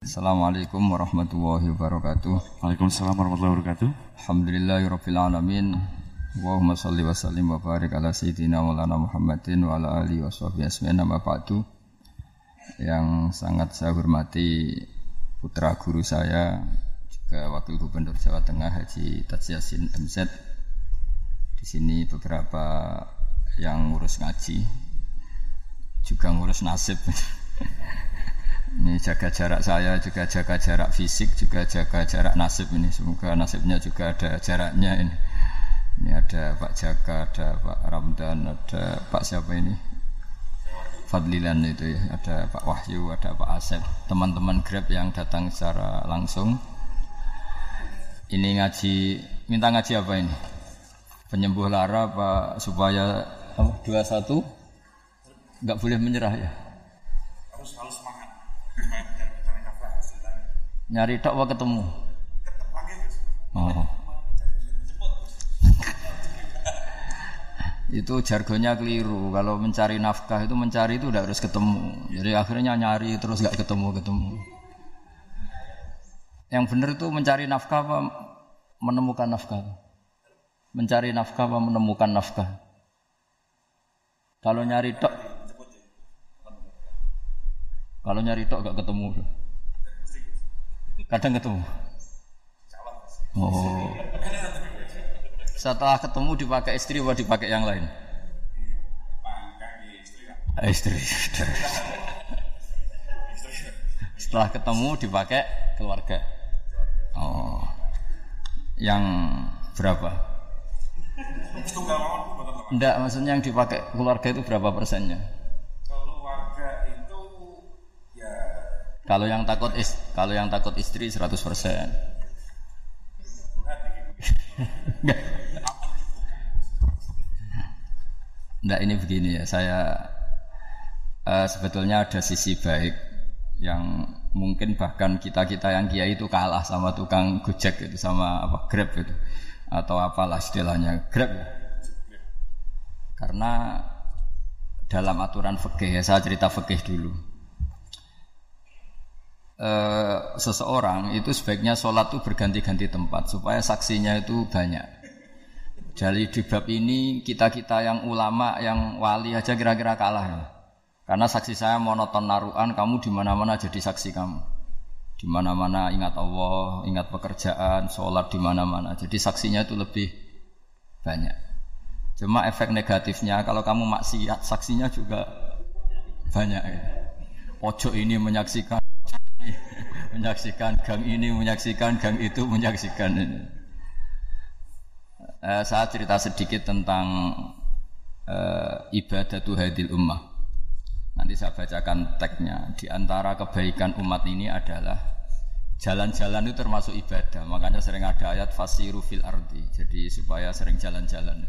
Assalamualaikum warahmatullahi wabarakatuh. Waalaikumsalam warahmatullahi wabarakatuh. Alhamdulillahirabbil alamin. Allahumma shalli wa sallim wa barik ala sayyidina Maulana Muhammadin wa ala alihi washabihi asma'in nama ba'du. Yang sangat saya hormati putra guru saya juga Wakil Gubernur Jawa Tengah Haji Tadsyasin MZ. Di sini beberapa yang ngurus ngaji juga ngurus nasib. Ini jaga jarak saya juga jaga jarak fisik juga jaga jarak nasib ini. Semoga nasibnya juga ada jaraknya ini. Ini ada Pak Jaka, ada Pak Ramdan, ada Pak siapa ini? Fadlilan itu ya, ada Pak Wahyu, ada Pak Asep, teman-teman Grab yang datang secara langsung. Ini ngaji, minta ngaji apa ini? Penyembuh lara Pak supaya dua satu nggak boleh menyerah ya? Harus harus semangat. Nyari tok apa ketemu? Oh. itu jargonnya keliru. Kalau mencari nafkah itu mencari itu udah harus ketemu. Jadi akhirnya nyari terus nggak ketemu ketemu. Yang benar itu mencari nafkah apa menemukan nafkah? Mencari nafkah apa menemukan nafkah? Kalau nyari tok, kalau nyari tok gak ketemu. Kadang ketemu. Oh. Setelah ketemu dipakai istri atau dipakai yang lain? Istri. Setelah ketemu dipakai keluarga. Oh. Yang berapa? Enggak, maksudnya yang dipakai keluarga itu berapa persennya? Keluarga itu ya Kalau yang takut is, kalau yang takut istri 100 persen. Enggak ini begini ya, saya eh, sebetulnya ada sisi baik yang mungkin bahkan kita kita yang kiai itu kalah sama tukang gojek itu sama apa grab itu atau apalah istilahnya grab karena dalam aturan fikih ya saya cerita fikih dulu eh, seseorang itu sebaiknya sholat itu berganti-ganti tempat supaya saksinya itu banyak. Dari di bab ini kita kita yang ulama yang wali aja kira-kira kalah ya. Karena saksi saya monoton naruhan, kamu di mana-mana jadi saksi kamu. Di mana-mana ingat Allah, ingat pekerjaan, sholat di mana-mana. Jadi saksinya itu lebih banyak. Cuma efek negatifnya kalau kamu maksiat, saksinya juga banyak. Ya. Pojok ini menyaksikan menyaksikan gang ini, menyaksikan gang itu, menyaksikan ini. Eh, saya cerita sedikit tentang eh, ibadatu hadil ummah. Nanti saya bacakan teksnya. Di antara kebaikan umat ini adalah jalan-jalan itu termasuk ibadah. Makanya sering ada ayat fasiru fil ardi. Jadi supaya sering jalan-jalan.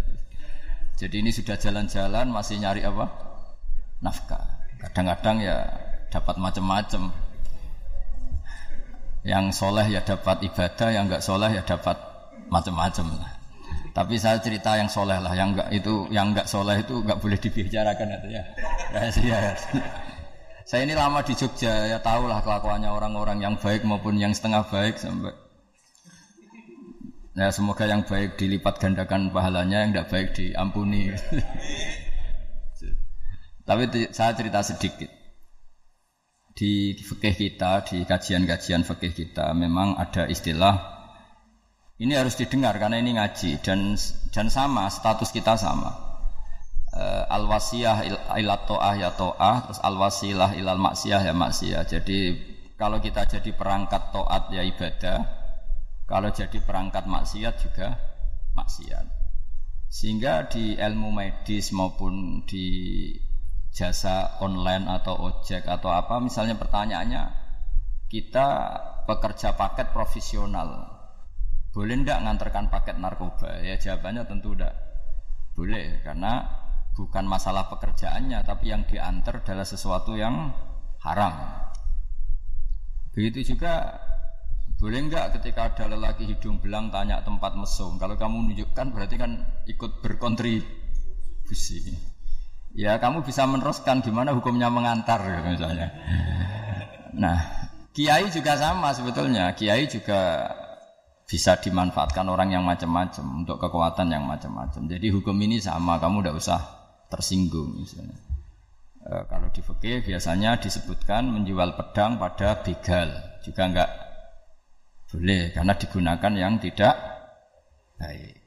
Jadi ini sudah jalan-jalan masih nyari apa? Nafkah. Kadang-kadang ya dapat macam-macam yang soleh ya dapat ibadah, yang enggak soleh ya dapat macam-macam lah. Tapi saya cerita yang soleh lah, yang enggak itu, yang enggak soleh itu enggak boleh dibicarakan ya. Rahasia. Ya. Saya ini lama di Jogja, ya tahu lah kelakuannya orang-orang yang baik maupun yang setengah baik sampai. Ya semoga yang baik dilipat gandakan pahalanya, yang enggak baik diampuni. Tapi saya cerita sedikit di fikih kita, di kajian-kajian fikih kita memang ada istilah ini harus didengar karena ini ngaji dan dan sama status kita sama. Uh, al wasiyah ilat to'ah ya to'ah terus al wasilah ilal maksiyah ya maksiyah. Jadi kalau kita jadi perangkat to'at ya ibadah, kalau jadi perangkat maksiat juga maksiat. Sehingga di ilmu medis maupun di jasa online atau ojek atau apa misalnya pertanyaannya kita pekerja paket profesional. Boleh ndak ngantarkan paket narkoba? Ya jawabannya tentu ndak boleh karena bukan masalah pekerjaannya tapi yang diantar adalah sesuatu yang haram. Begitu juga boleh nggak ketika ada lelaki hidung belang tanya tempat mesum? Kalau kamu menunjukkan berarti kan ikut berkontribusi ya kamu bisa meneruskan gimana hukumnya mengantar gitu misalnya. Nah, Kiai juga sama sebetulnya. Kiai juga bisa dimanfaatkan orang yang macam-macam untuk kekuatan yang macam-macam. Jadi hukum ini sama, kamu tidak usah tersinggung misalnya. E, kalau di fikih biasanya disebutkan menjual pedang pada begal juga enggak boleh karena digunakan yang tidak baik.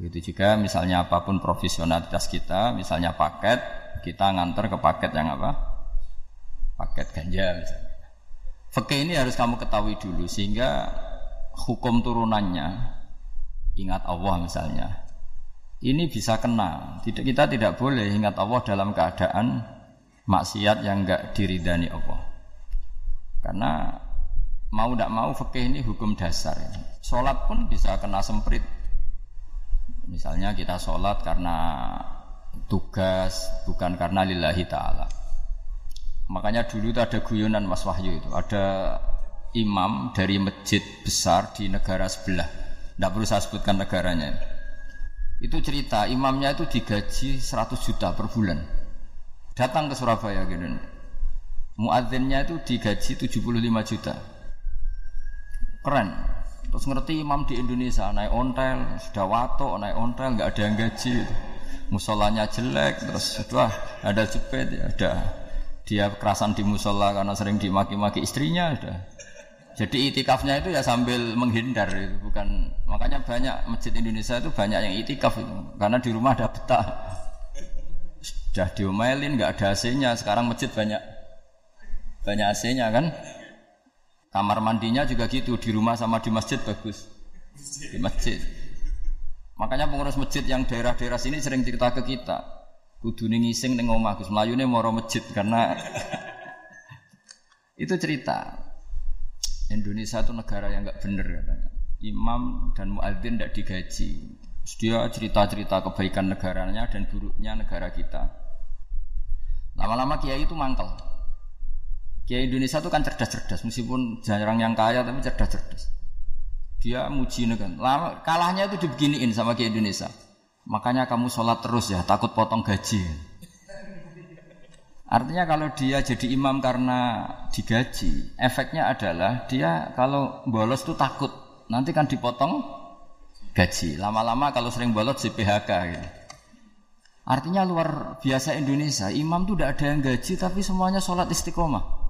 Begitu juga misalnya apa pun profesionalitas kita, misalnya paket, kita nganter ke paket yang apa? Paket ganja misalnya. Fakih ini harus kamu ketahui dulu sehingga hukum turunannya ingat Allah misalnya. Ini bisa kena. Tidak kita tidak boleh ingat Allah dalam keadaan maksiat yang enggak diridani Allah. Karena mau tidak mau fakih ini hukum dasar. Sholat pun bisa kena semprit Misalnya kita sholat karena tugas, bukan karena lillahi ta'ala. Makanya dulu itu ada guyonan Mas Wahyu itu. Ada imam dari masjid besar di negara sebelah. Tidak perlu saya sebutkan negaranya. Itu cerita, imamnya itu digaji 100 juta per bulan. Datang ke Surabaya gitu. Muadzinnya itu digaji 75 juta. Keren. Terus ngerti imam di Indonesia naik ontel, sudah wato naik ontel, nggak ada yang gaji. Musolanya jelek, terus sudah ada jepit, ya, ada dia kerasan di musola karena sering dimaki-maki istrinya, sudah. Jadi itikafnya itu ya sambil menghindar itu bukan makanya banyak masjid Indonesia itu banyak yang itikaf itu karena di rumah ada betah. Sudah diomelin nggak ada AC-nya, sekarang masjid banyak banyak AC-nya kan. Kamar mandinya juga gitu di rumah sama di masjid bagus. Di masjid. Makanya pengurus masjid yang daerah-daerah sini sering cerita ke kita. Kudu ngising ning omah Gus moro masjid karena itu cerita. Indonesia itu negara yang nggak bener katanya. Imam dan muadzin tidak digaji. dia cerita-cerita kebaikan negaranya dan buruknya negara kita. Lama-lama kiai itu mangkel. Kiai Indonesia itu kan cerdas-cerdas, meskipun jarang yang kaya tapi cerdas-cerdas. Dia muji kan. Lama, kalahnya itu dibeginiin sama Kiai Indonesia. Makanya kamu sholat terus ya, takut potong gaji. Artinya kalau dia jadi imam karena digaji, efeknya adalah dia kalau bolos tuh takut nanti kan dipotong gaji. Lama-lama kalau sering bolos di PHK gitu. Artinya luar biasa Indonesia, imam tuh tidak ada yang gaji tapi semuanya sholat istiqomah.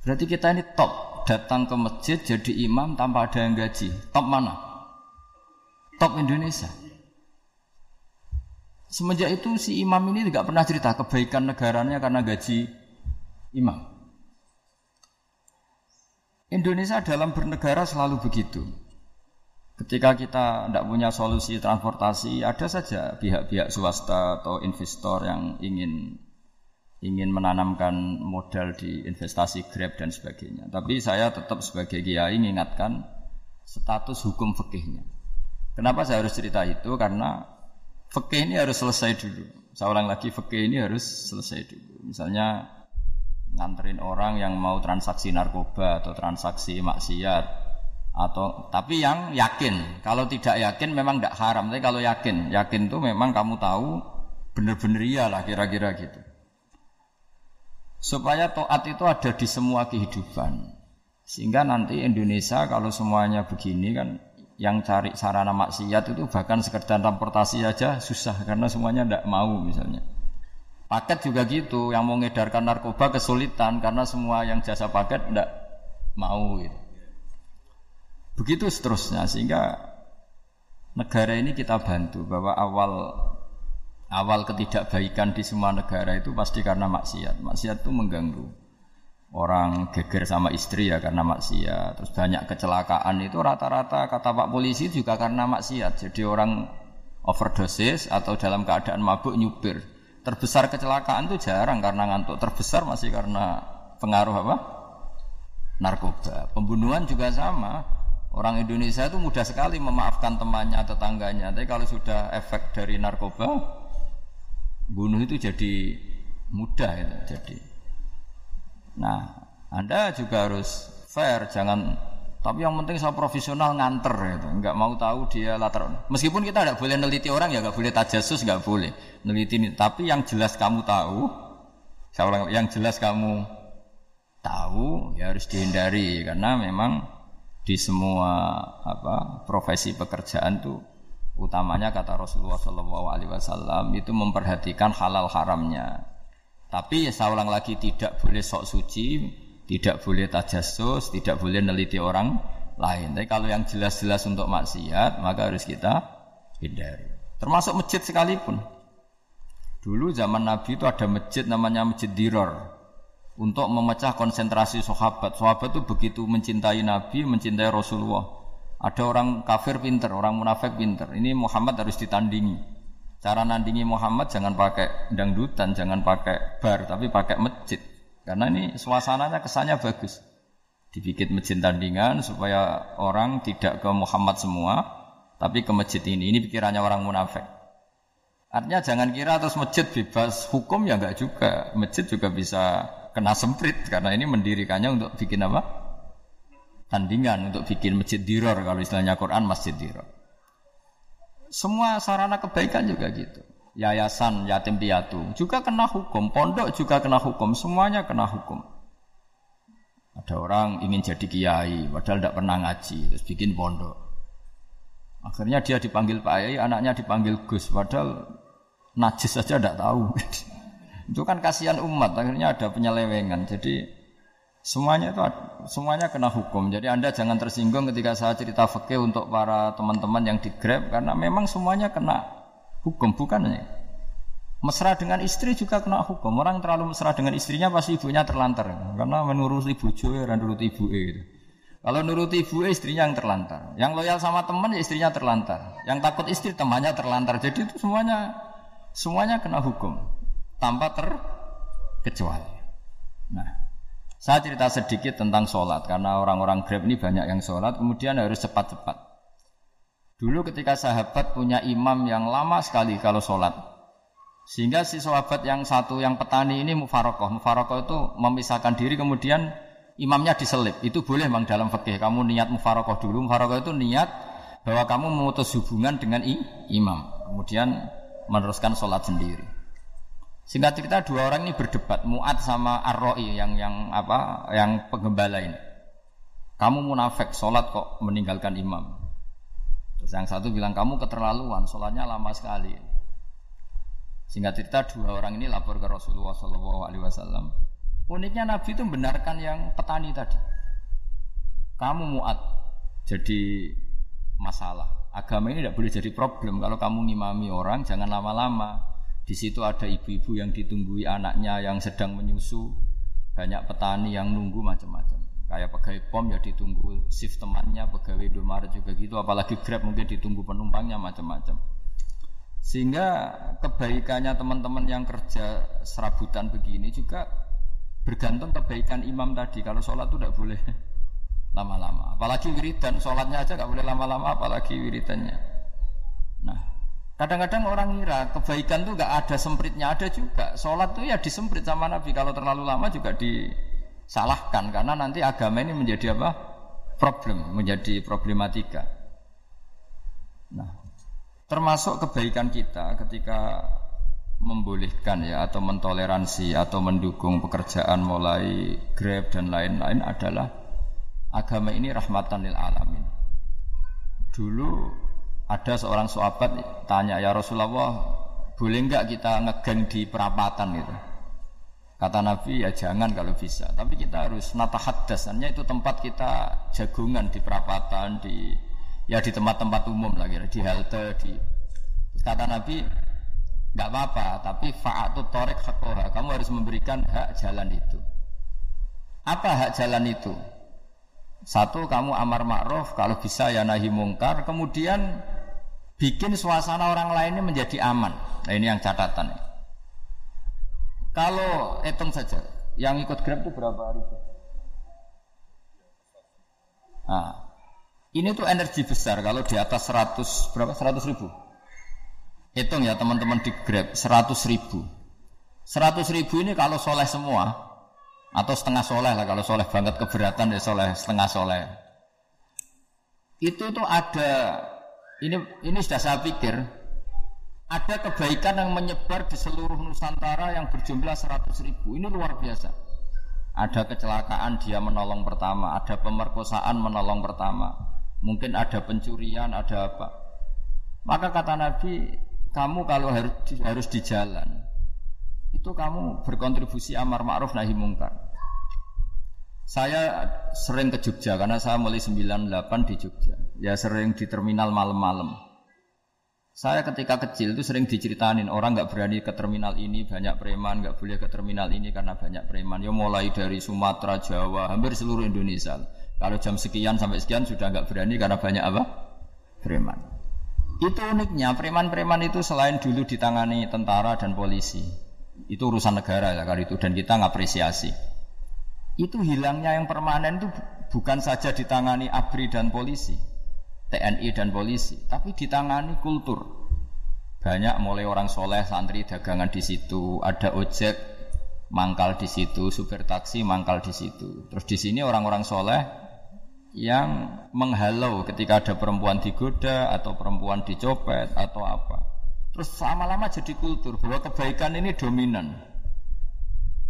Berarti kita ini top datang ke masjid jadi imam tanpa ada yang gaji. Top mana? Top Indonesia. Semenjak itu si imam ini tidak pernah cerita kebaikan negaranya karena gaji imam. Indonesia dalam bernegara selalu begitu. Ketika kita tidak punya solusi transportasi, ada saja pihak-pihak swasta atau investor yang ingin ingin menanamkan modal di investasi Grab dan sebagainya. Tapi saya tetap sebagai kiai mengingatkan status hukum fikihnya. Kenapa saya harus cerita itu? Karena fikih ini harus selesai dulu. Saya ulang lagi, fikih ini harus selesai dulu. Misalnya nganterin orang yang mau transaksi narkoba atau transaksi maksiat atau tapi yang yakin. Kalau tidak yakin memang tidak haram. Tapi kalau yakin, yakin itu memang kamu tahu benar-benar iya lah kira-kira gitu. Supaya toat itu ada di semua kehidupan. Sehingga nanti Indonesia kalau semuanya begini kan yang cari sarana maksiat itu bahkan sekedar transportasi aja susah karena semuanya tidak mau misalnya. Paket juga gitu, yang mau ngedarkan narkoba kesulitan karena semua yang jasa paket tidak mau gitu. Begitu seterusnya sehingga negara ini kita bantu bahwa awal awal ketidakbaikan di semua negara itu pasti karena maksiat. Maksiat itu mengganggu. Orang geger sama istri ya karena maksiat. Terus banyak kecelakaan itu rata-rata kata Pak polisi juga karena maksiat. Jadi orang overdosis atau dalam keadaan mabuk nyupir. Terbesar kecelakaan itu jarang karena ngantuk. Terbesar masih karena pengaruh apa? Narkoba. Pembunuhan juga sama. Orang Indonesia itu mudah sekali memaafkan temannya, tetangganya. Tapi kalau sudah efek dari narkoba, bunuh itu jadi mudah itu jadi. Nah, Anda juga harus fair, jangan tapi yang penting saya profesional nganter itu, nggak mau tahu dia latar. Meskipun kita tidak boleh neliti orang ya nggak boleh tajasus nggak boleh neliti. Tapi yang jelas kamu tahu, saya yang jelas kamu tahu ya harus dihindari karena memang di semua apa profesi pekerjaan tuh utamanya kata Rasulullah Shallallahu Alaihi Wasallam itu memperhatikan halal haramnya. Tapi saya ulang lagi tidak boleh sok suci, tidak boleh tajasus, tidak boleh neliti orang lain. Tapi kalau yang jelas-jelas untuk maksiat maka harus kita hindari. Termasuk masjid sekalipun. Dulu zaman Nabi itu ada masjid namanya Masjid Diror untuk memecah konsentrasi sahabat. Sahabat itu begitu mencintai Nabi, mencintai Rasulullah. Ada orang kafir pinter, orang munafik pinter. Ini Muhammad harus ditandingi. Cara nandingi Muhammad jangan pakai dangdutan, jangan pakai bar, tapi pakai masjid. Karena ini suasananya kesannya bagus. Dibikin masjid tandingan supaya orang tidak ke Muhammad semua, tapi ke masjid ini. Ini pikirannya orang munafik. Artinya jangan kira terus masjid bebas hukum ya enggak juga. Masjid juga bisa kena semprit karena ini mendirikannya untuk bikin apa? Tandingan untuk bikin masjid diror kalau istilahnya Quran masjid diror. Semua sarana kebaikan juga gitu. Yayasan yatim piatu juga kena hukum, pondok juga kena hukum, semuanya kena hukum. Ada orang ingin jadi kiai, padahal tidak pernah ngaji, terus bikin pondok. Akhirnya dia dipanggil Pak Yai, anaknya dipanggil Gus, padahal najis saja tidak tahu. itu kan kasihan umat, akhirnya ada penyelewengan. Jadi semuanya itu semuanya kena hukum. Jadi Anda jangan tersinggung ketika saya cerita fakih untuk para teman-teman yang di Grab karena memang semuanya kena hukum bukan Mesra dengan istri juga kena hukum. Orang terlalu mesra dengan istrinya pasti ibunya terlantar karena menuruti bojo dan nuruti ibu gitu. Kalau nuruti ibu istrinya yang terlantar. Yang loyal sama teman ya istrinya terlantar. Yang takut istri temannya terlantar. Jadi itu semuanya Semuanya kena hukum tanpa terkecuali. Nah, saya cerita sedikit tentang sholat karena orang-orang Grab ini banyak yang sholat, kemudian harus cepat-cepat. Dulu ketika sahabat punya imam yang lama sekali kalau sholat, sehingga si sahabat yang satu yang petani ini mufarokoh, mufarokoh itu memisahkan diri kemudian imamnya diselip. Itu boleh memang dalam fikih. Kamu niat mufarokoh dulu, mufarokoh itu niat bahwa kamu memutus hubungan dengan imam. Kemudian meneruskan sholat sendiri. Singkat cerita dua orang ini berdebat, Muat sama Arroi yang yang apa, yang penggembala ini. Kamu munafik, sholat kok meninggalkan imam. Terus yang satu bilang kamu keterlaluan, sholatnya lama sekali. Singkat cerita dua orang ini lapor ke Rasulullah SAW. Uniknya Nabi itu membenarkan yang petani tadi. Kamu muat jadi masalah. Agama ini tidak boleh jadi problem kalau kamu ngimami orang jangan lama-lama. Di situ ada ibu-ibu yang ditunggui anaknya yang sedang menyusu, banyak petani yang nunggu macam-macam. Kayak pegawai pom ya ditunggu shift temannya, pegawai Indomaret juga gitu, apalagi Grab mungkin ditunggu penumpangnya macam-macam. Sehingga kebaikannya teman-teman yang kerja serabutan begini juga bergantung kebaikan imam tadi. Kalau sholat itu tidak boleh lama-lama. Apalagi wiridan, sholatnya aja nggak boleh lama-lama, apalagi wiridannya. Nah, kadang-kadang orang ngira kebaikan tuh nggak ada sempritnya, ada juga. Sholat tuh ya disemprit sama Nabi. Kalau terlalu lama juga disalahkan karena nanti agama ini menjadi apa? Problem, menjadi problematika. Nah, termasuk kebaikan kita ketika membolehkan ya atau mentoleransi atau mendukung pekerjaan mulai Grab dan lain-lain adalah agama ini rahmatan lil alamin. Dulu ada seorang sahabat tanya ya Rasulullah, boleh enggak kita ngegeng di perapatan gitu? Kata Nabi ya jangan kalau bisa, tapi kita harus natahat dasarnya itu tempat kita jagungan di perapatan di ya di tempat-tempat umum lagi di halte di kata Nabi nggak apa-apa tapi fa'atut torek hakoha kamu harus memberikan hak jalan itu. Apa hak jalan itu? Satu kamu amar ma'ruf, kalau bisa ya nahi mungkar, kemudian bikin suasana orang lainnya menjadi aman. Nah ini yang catatan. Kalau hitung saja, yang ikut Grab itu berapa ribu? Nah, ini tuh energi besar kalau di atas 100 berapa 100 ribu. Hitung ya teman-teman di Grab 100 ribu. 100 ribu ini kalau soleh semua atau setengah soleh lah kalau soleh banget keberatan ya soleh setengah soleh itu tuh ada ini ini sudah saya pikir ada kebaikan yang menyebar di seluruh Nusantara yang berjumlah 100 ribu ini luar biasa Ada kecelakaan dia menolong pertama, ada pemerkosaan menolong pertama. Mungkin ada pencurian, ada apa. Maka kata Nabi, kamu kalau harus harus di jalan, itu kamu berkontribusi amar ma'ruf nahi mungkar. Saya sering ke Jogja karena saya mulai 98 di Jogja. Ya sering di terminal malam-malam. Saya ketika kecil itu sering diceritain orang nggak berani ke terminal ini banyak preman, nggak boleh ke terminal ini karena banyak preman. Ya mulai dari Sumatera, Jawa, hampir seluruh Indonesia. Kalau jam sekian sampai sekian sudah nggak berani karena banyak apa? Preman. Itu uniknya preman-preman itu selain dulu ditangani tentara dan polisi, itu urusan negara ya kali itu dan kita ngapresiasi. Itu hilangnya yang permanen itu bukan saja ditangani ABRI dan polisi, TNI dan polisi, tapi ditangani kultur. Banyak mulai orang soleh, santri, dagangan di situ, ada ojek, mangkal di situ, supir taksi mangkal di situ. Terus di sini orang-orang soleh yang menghalau ketika ada perempuan digoda atau perempuan dicopet atau apa. Terus lama-lama jadi kultur bahwa kebaikan ini dominan.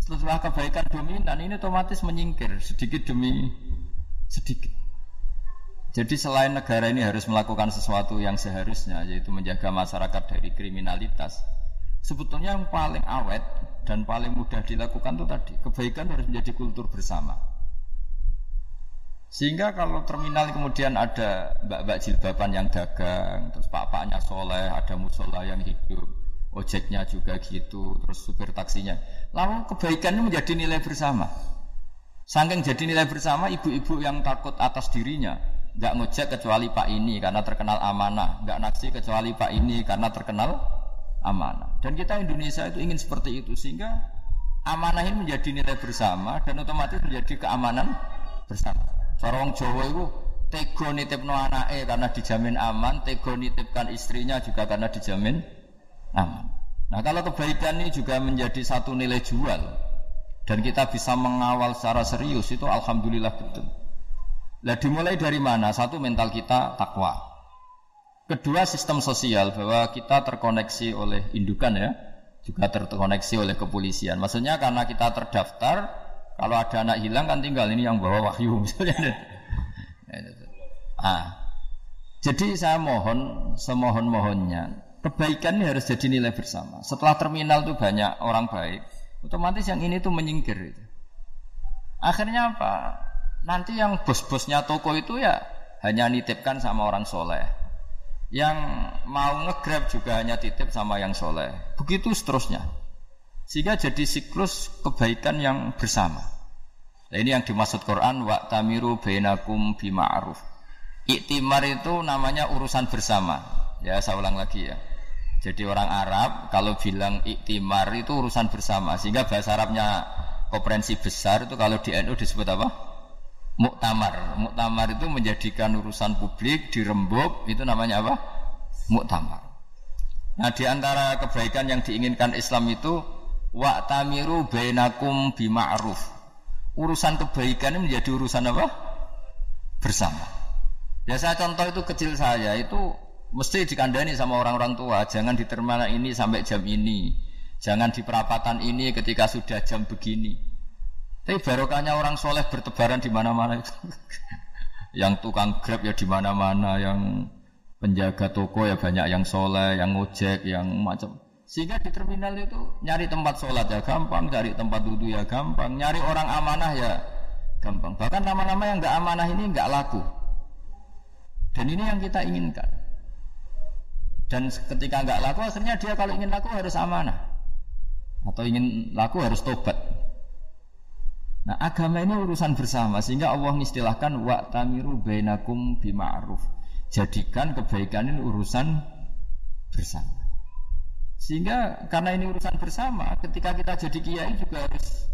Setelah kebaikan dominan ini otomatis menyingkir sedikit demi sedikit. Jadi selain negara ini harus melakukan sesuatu yang seharusnya yaitu menjaga masyarakat dari kriminalitas, sebetulnya yang paling awet dan paling mudah dilakukan itu tadi kebaikan harus menjadi kultur bersama. Sehingga kalau terminal kemudian ada mbak-mbak jilbaban yang dagang, terus pak-paknya soleh, ada musola yang hidup, ojeknya juga gitu, terus supir taksinya. Lalu kebaikan ini menjadi nilai bersama. Sangking jadi nilai bersama, ibu-ibu yang takut atas dirinya, nggak ngojek kecuali pak ini karena terkenal amanah, nggak naksi kecuali pak ini karena terkenal amanah. Dan kita Indonesia itu ingin seperti itu, sehingga amanah ini menjadi nilai bersama dan otomatis menjadi keamanan bersama. Sarong Jawa itu tego nitipno anake karena dijamin aman, tego nitipkan istrinya juga karena dijamin aman. Nah kalau kebaikan ini juga menjadi satu nilai jual dan kita bisa mengawal secara serius itu alhamdulillah betul. Nah dimulai dari mana? Satu mental kita takwa. Kedua sistem sosial bahwa kita terkoneksi oleh indukan ya, juga terkoneksi oleh kepolisian. Maksudnya karena kita terdaftar, kalau ada anak hilang kan tinggal ini yang bawa wahyu misalnya. Ah. Jadi saya mohon semohon-mohonnya kebaikan ini harus jadi nilai bersama. Setelah terminal itu banyak orang baik, otomatis yang ini tuh menyingkir. Akhirnya apa? Nanti yang bos-bosnya toko itu ya hanya nitipkan sama orang soleh. Yang mau ngegrab juga hanya titip sama yang soleh. Begitu seterusnya. Sehingga jadi siklus kebaikan yang bersama. Nah, ini yang dimaksud Quran wa tamiru bainakum bima'ruf. Iktimar itu namanya urusan bersama. Ya, saya ulang lagi ya. Jadi orang Arab kalau bilang iktimar itu urusan bersama. Sehingga bahasa Arabnya konferensi besar itu kalau di NU disebut apa? Muktamar. Muktamar itu menjadikan urusan publik dirembuk itu namanya apa? Muktamar. Nah, di antara kebaikan yang diinginkan Islam itu wa tamiru bainakum bima'ruf. Urusan kebaikan ini menjadi urusan apa? Bersama. Ya saya contoh itu kecil saya itu mesti dikandani sama orang-orang tua, jangan di terminal ini sampai jam ini. Jangan di perapatan ini ketika sudah jam begini. Tapi barokahnya orang soleh bertebaran di mana-mana itu. yang tukang grab ya di mana-mana, yang penjaga toko ya banyak yang soleh, yang ngojek, yang macam. Sehingga di terminal itu nyari tempat sholat ya gampang, cari tempat duduk ya gampang, nyari orang amanah ya gampang. Bahkan nama-nama yang nggak amanah ini nggak laku. Dan ini yang kita inginkan. Dan ketika nggak laku, akhirnya dia kalau ingin laku harus amanah. Atau ingin laku harus tobat. Nah agama ini urusan bersama sehingga Allah mengistilahkan wa tamiru bainakum bima'ruf. Jadikan kebaikan ini urusan bersama. Sehingga karena ini urusan bersama, ketika kita jadi kiai juga harus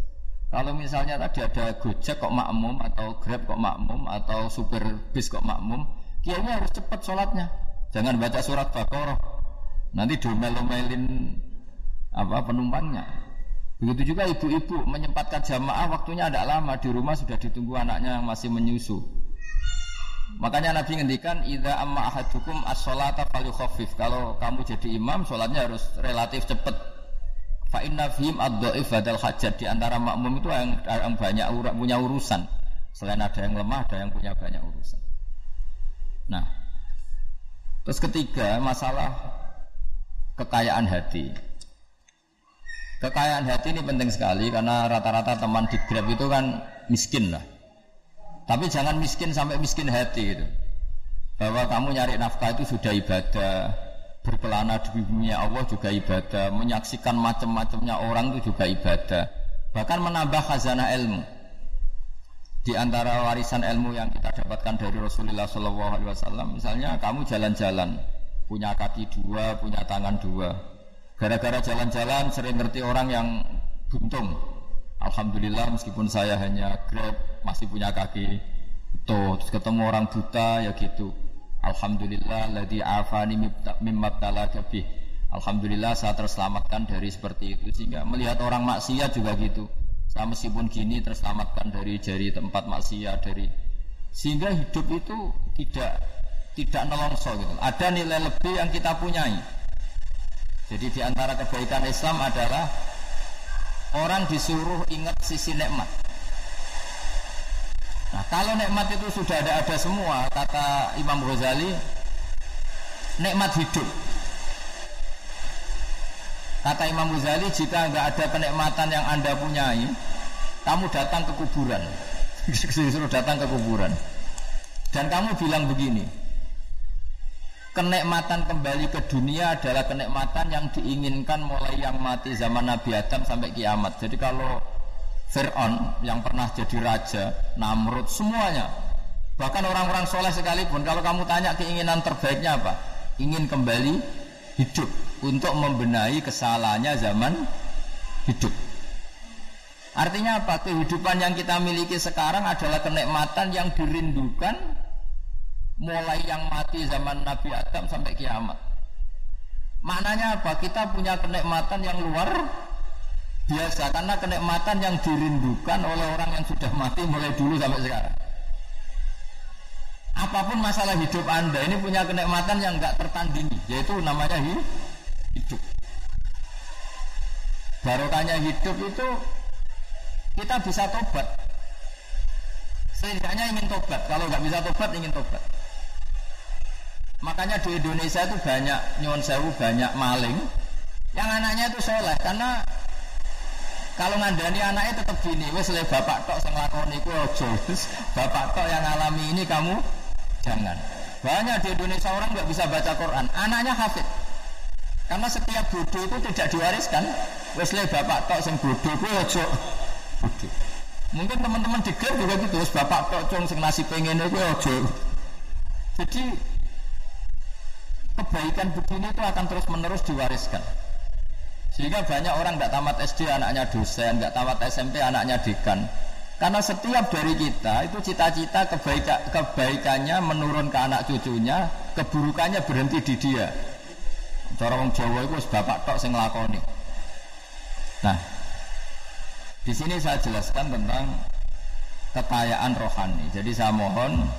kalau misalnya tadi ada Gojek kok makmum atau Grab kok makmum atau supir bis kok makmum, kiainya harus cepat sholatnya. Jangan baca surat Baqarah. Nanti domel-domelin apa penumpangnya. Begitu juga ibu-ibu menyempatkan jamaah waktunya tidak lama di rumah sudah ditunggu anaknya yang masih menyusu. Makanya Nabi ngendikan idza amma ahadukum as-sholata falyukhaffif. Kalau kamu jadi imam, sholatnya harus relatif cepat. Fa inna fihim ad-dhaif badal hajat di antara makmum itu yang, yang banyak punya urusan. Selain ada yang lemah, ada yang punya banyak urusan. Nah, terus ketiga masalah kekayaan hati. Kekayaan hati ini penting sekali karena rata-rata teman di Grab itu kan miskin lah. Tapi jangan miskin sampai miskin hati gitu. Bahwa kamu nyari nafkah itu sudah ibadah, berkelana di bumi Allah juga ibadah, menyaksikan macam-macamnya orang itu juga ibadah. Bahkan menambah khazanah ilmu. Di antara warisan ilmu yang kita dapatkan dari Rasulullah SAW, misalnya kamu jalan-jalan, punya kaki dua, punya tangan dua, Gara-gara jalan-jalan sering ngerti orang yang buntung. Alhamdulillah meskipun saya hanya grab masih punya kaki tuh terus ketemu orang buta ya gitu. Alhamdulillah ladzi afani mimma talaka Alhamdulillah saya terselamatkan dari seperti itu sehingga melihat orang maksiat juga gitu. Saya meskipun gini terselamatkan dari jari tempat maksiat dari sehingga hidup itu tidak tidak nelongso gitu. Ada nilai lebih yang kita punyai. Jadi di antara kebaikan Islam adalah orang disuruh ingat sisi nikmat. Nah, kalau nikmat itu sudah ada ada semua, kata Imam Ghazali, nikmat hidup. Kata Imam Ghazali, jika nggak ada kenikmatan yang anda punyai, kamu datang ke kuburan, disuruh datang ke kuburan, dan kamu bilang begini, kenikmatan kembali ke dunia adalah kenikmatan yang diinginkan mulai yang mati zaman Nabi Adam sampai kiamat. Jadi kalau Fir'aun yang pernah jadi raja, Namrud, semuanya. Bahkan orang-orang soleh sekalipun, kalau kamu tanya keinginan terbaiknya apa? Ingin kembali hidup untuk membenahi kesalahannya zaman hidup. Artinya apa? Kehidupan yang kita miliki sekarang adalah kenikmatan yang dirindukan mulai yang mati zaman Nabi Adam sampai kiamat. Maknanya apa? Kita punya kenikmatan yang luar biasa karena kenikmatan yang dirindukan oleh orang yang sudah mati mulai dulu sampai sekarang. Apa pun masalah hidup Anda ini punya kenikmatan yang nggak tertandingi, yaitu namanya hidup. Barokahnya hidup itu kita bisa tobat. Setidaknya ingin tobat. Kalau nggak bisa tobat, ingin tobat. Makanya di Indonesia itu banyak nyuwun sewu banyak maling yang anaknya itu soleh karena kalau ngandani anaknya tetap gini, wes le bapak tok sing lakoni ku ojo. bapak tok yang alami ini kamu jangan. Banyak di Indonesia orang nggak bisa baca Quran, anaknya hafid. Karena setiap bodoh itu tidak diwariskan. Wes le bapak tok sing bodoh ku ojo. Bodoh. Mungkin teman-teman di juga gitu, bapak tok cung sing nasi pengen itu ojo. Jadi kebaikan begini itu akan terus menerus diwariskan. Sehingga banyak orang nggak tamat SD anaknya dosen nggak tamat SMP anaknya dekan. Karena setiap dari kita itu cita-cita kebaika, kebaikannya menurun ke anak cucunya keburukannya berhenti di dia. Cara orang Jawa itu bapak tok sing lakoni nah di sini saya jelaskan tentang kekayaan rohani. Jadi saya mohon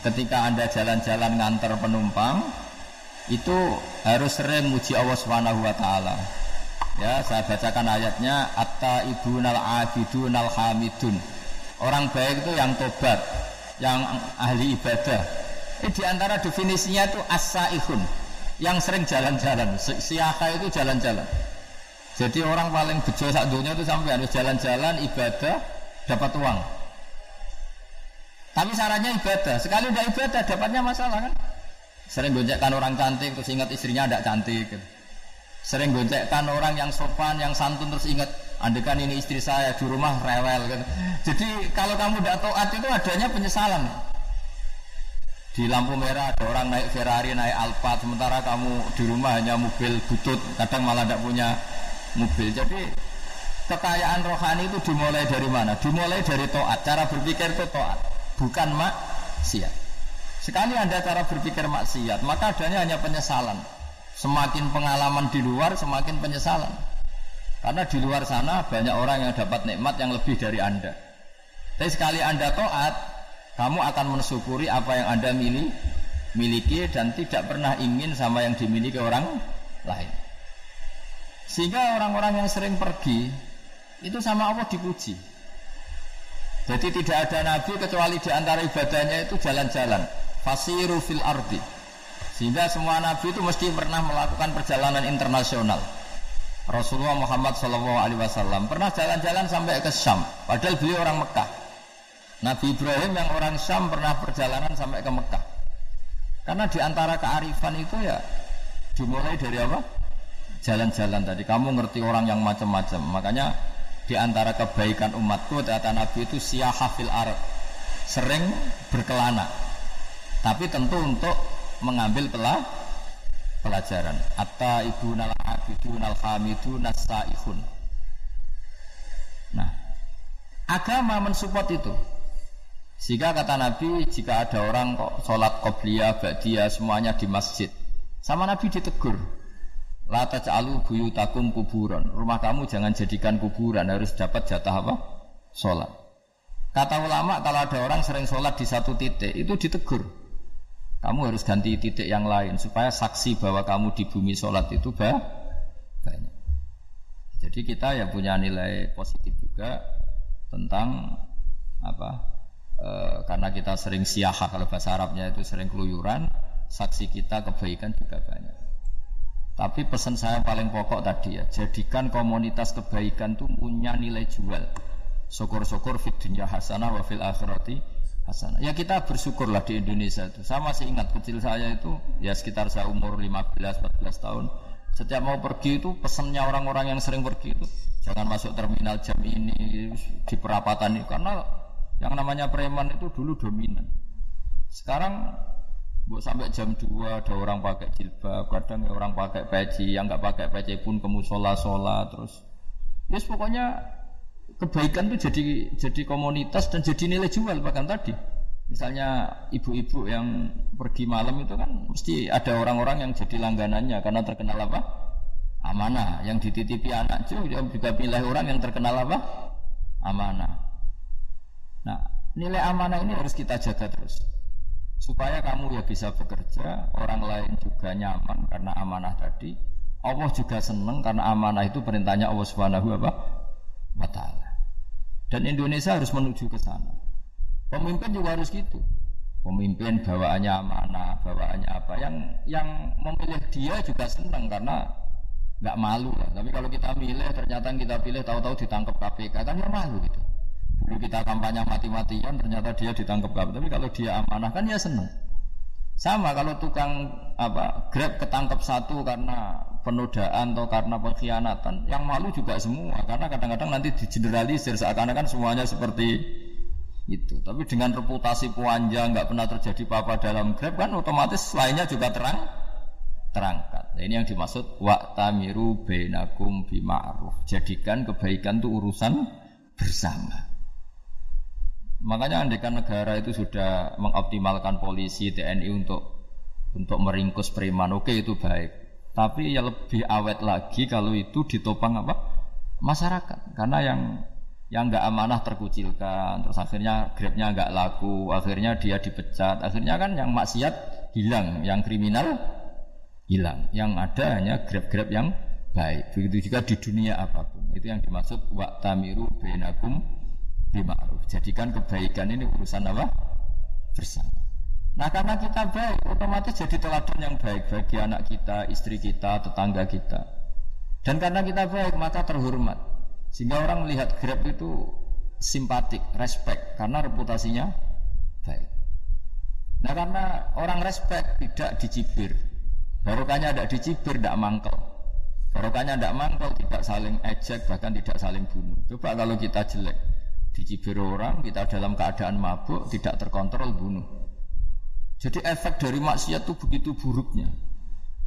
ketika anda jalan-jalan ngantar penumpang itu harus sering muji Allah Subhanahu wa taala. Ya, saya bacakan ayatnya atta ibunal abidunal hamidun. Orang baik itu yang tobat, yang ahli ibadah. Eh, di antara definisinya itu as-saihun, yang sering jalan-jalan. Siaka itu jalan-jalan. Jadi orang paling bejo saat dunia itu sampai harus jalan-jalan ibadah dapat uang. Tapi syaratnya ibadah. Sekali udah ibadah dapatnya masalah kan? Sering gonjekkan orang cantik terus ingat istrinya tidak cantik. Sering gonjekkan orang yang sopan, yang santun terus ingat andekan ini istri saya di rumah rewel. Gitu. Jadi kalau kamu tidak taat itu adanya penyesalan. Di lampu merah ada orang naik Ferrari, naik Alphard, sementara kamu di rumah hanya mobil butut, kadang malah tidak punya mobil. Jadi kekayaan rohani itu dimulai dari mana? Dimulai dari toat. Cara berpikir itu toat, bukan maksiat. Sekali Anda cara berpikir maksiat, maka adanya hanya penyesalan. Semakin pengalaman di luar, semakin penyesalan. Karena di luar sana banyak orang yang dapat nikmat yang lebih dari Anda. Tapi sekali Anda toat, kamu akan mensyukuri apa yang Anda milih, miliki dan tidak pernah ingin sama yang dimiliki orang lain. Sehingga orang-orang yang sering pergi itu sama Allah dipuji. Jadi tidak ada nabi kecuali di antara ibadahnya itu jalan-jalan. Fasiru fil ardi. Sehingga semua nabi itu mesti pernah melakukan perjalanan internasional. Rasulullah Muhammad SAW pernah jalan-jalan sampai ke Syam, padahal beliau orang Mekah. Nabi Ibrahim yang orang Syam pernah perjalanan sampai ke Mekah. Karena di antara kearifan itu ya dimulai dari apa? Jalan-jalan tadi. Kamu ngerti orang yang macam-macam. Makanya di antara kebaikan umatku kata Nabi itu siyahafil arab sering berkelana. Tapi tentu untuk mengambil pelah pelajaran. Atta ibu nal abidun al hamidu nasaihun. Nah, agama mensupport itu. Sehingga kata Nabi, jika ada orang kok sholat qobliyah, ba'diyah, semuanya di masjid. Sama Nabi ditegur. La taj'alu buyutakum kuburan. Rumah kamu jangan jadikan kuburan, harus dapat jatah apa? Sholat. Kata ulama kalau ada orang sering sholat di satu titik, itu ditegur. Kamu harus ganti titik yang lain supaya saksi bahwa kamu di bumi sholat itu banyak. Jadi kita ya punya nilai positif juga tentang apa? E, karena kita sering siaha kalau bahasa Arabnya itu sering keluyuran, saksi kita kebaikan juga banyak. Tapi pesan saya paling pokok tadi ya, jadikan komunitas kebaikan itu punya nilai jual. Syukur-syukur fit dunya hasanah wa fil akhirati hasanah. Ya kita bersyukurlah di Indonesia itu. Saya masih ingat kecil saya itu ya sekitar saya umur 15 14 tahun. Setiap mau pergi itu pesannya orang-orang yang sering pergi itu jangan masuk terminal jam ini di perapatan ini karena yang namanya preman itu dulu dominan. Sekarang buat sampai jam 2 ada orang pakai jilbab, kadang ya orang pakai peci, yang nggak pakai peci pun ke musola sholat terus. Yes pokoknya kebaikan itu jadi jadi komunitas dan jadi nilai jual bahkan tadi. Misalnya ibu-ibu yang pergi malam itu kan mesti ada orang-orang yang jadi langganannya karena terkenal apa? Amanah. Yang dititipi anak juga pilih orang yang terkenal apa? Amanah. Nah nilai amanah ini harus kita jaga terus. Supaya kamu ya bisa bekerja orang lain juga nyaman karena amanah tadi. Allah juga senang karena amanah itu perintahnya Allah Subhanahu wa taala dan Indonesia harus menuju ke sana. Pemimpin juga harus gitu. Pemimpin bawaannya amanah, bawaannya apa? Yang yang memilih dia juga senang karena nggak malu lah. Tapi kalau kita milih ternyata kita pilih tahu-tahu ditangkap KPK kan ya malu gitu. Dulu kita kampanye mati-matian ternyata dia ditangkap KPK. Tapi kalau dia amanah kan ya senang. Sama kalau tukang apa Grab ketangkep satu karena penodaan atau karena pengkhianatan, yang malu juga semua karena kadang-kadang nanti digeneralisir seakan-akan semuanya seperti itu. Tapi dengan reputasi panjang nggak pernah terjadi apa-apa dalam Grab kan otomatis lainnya juga terang terangkat. Nah, ini yang dimaksud wa tamiru bainakum bima'ruf. Jadikan kebaikan itu urusan bersama. Makanya andekan negara itu sudah mengoptimalkan polisi TNI untuk untuk meringkus preman, oke itu baik. Tapi ya lebih awet lagi kalau itu ditopang apa? Masyarakat. Karena yang yang nggak amanah terkucilkan, terus akhirnya grabnya nggak laku, akhirnya dia dipecat, akhirnya kan yang maksiat hilang, yang kriminal hilang, yang ada hanya grab-grab yang baik. Begitu juga di dunia apa pun. Itu yang dimaksud wa tamiru bainakum bima'ruf. Jadikan kebaikan ini urusan apa? Bersama. Nah karena kita baik, otomatis jadi teladan yang baik bagi anak kita, istri kita, tetangga kita. Dan karena kita baik, maka terhormat. Sehingga orang melihat Grab itu simpatik, respect, karena reputasinya baik. Nah karena orang respect tidak dicibir. Barokahnya tidak dicibir, tidak mangkel. Barokahnya tidak mangkel, tidak saling ejek, bahkan tidak saling bunuh. Coba kalau kita jelek, dicibir orang, kita dalam keadaan mabuk, tidak terkontrol bunuh. Jadi efek dari maksiat itu begitu buruknya.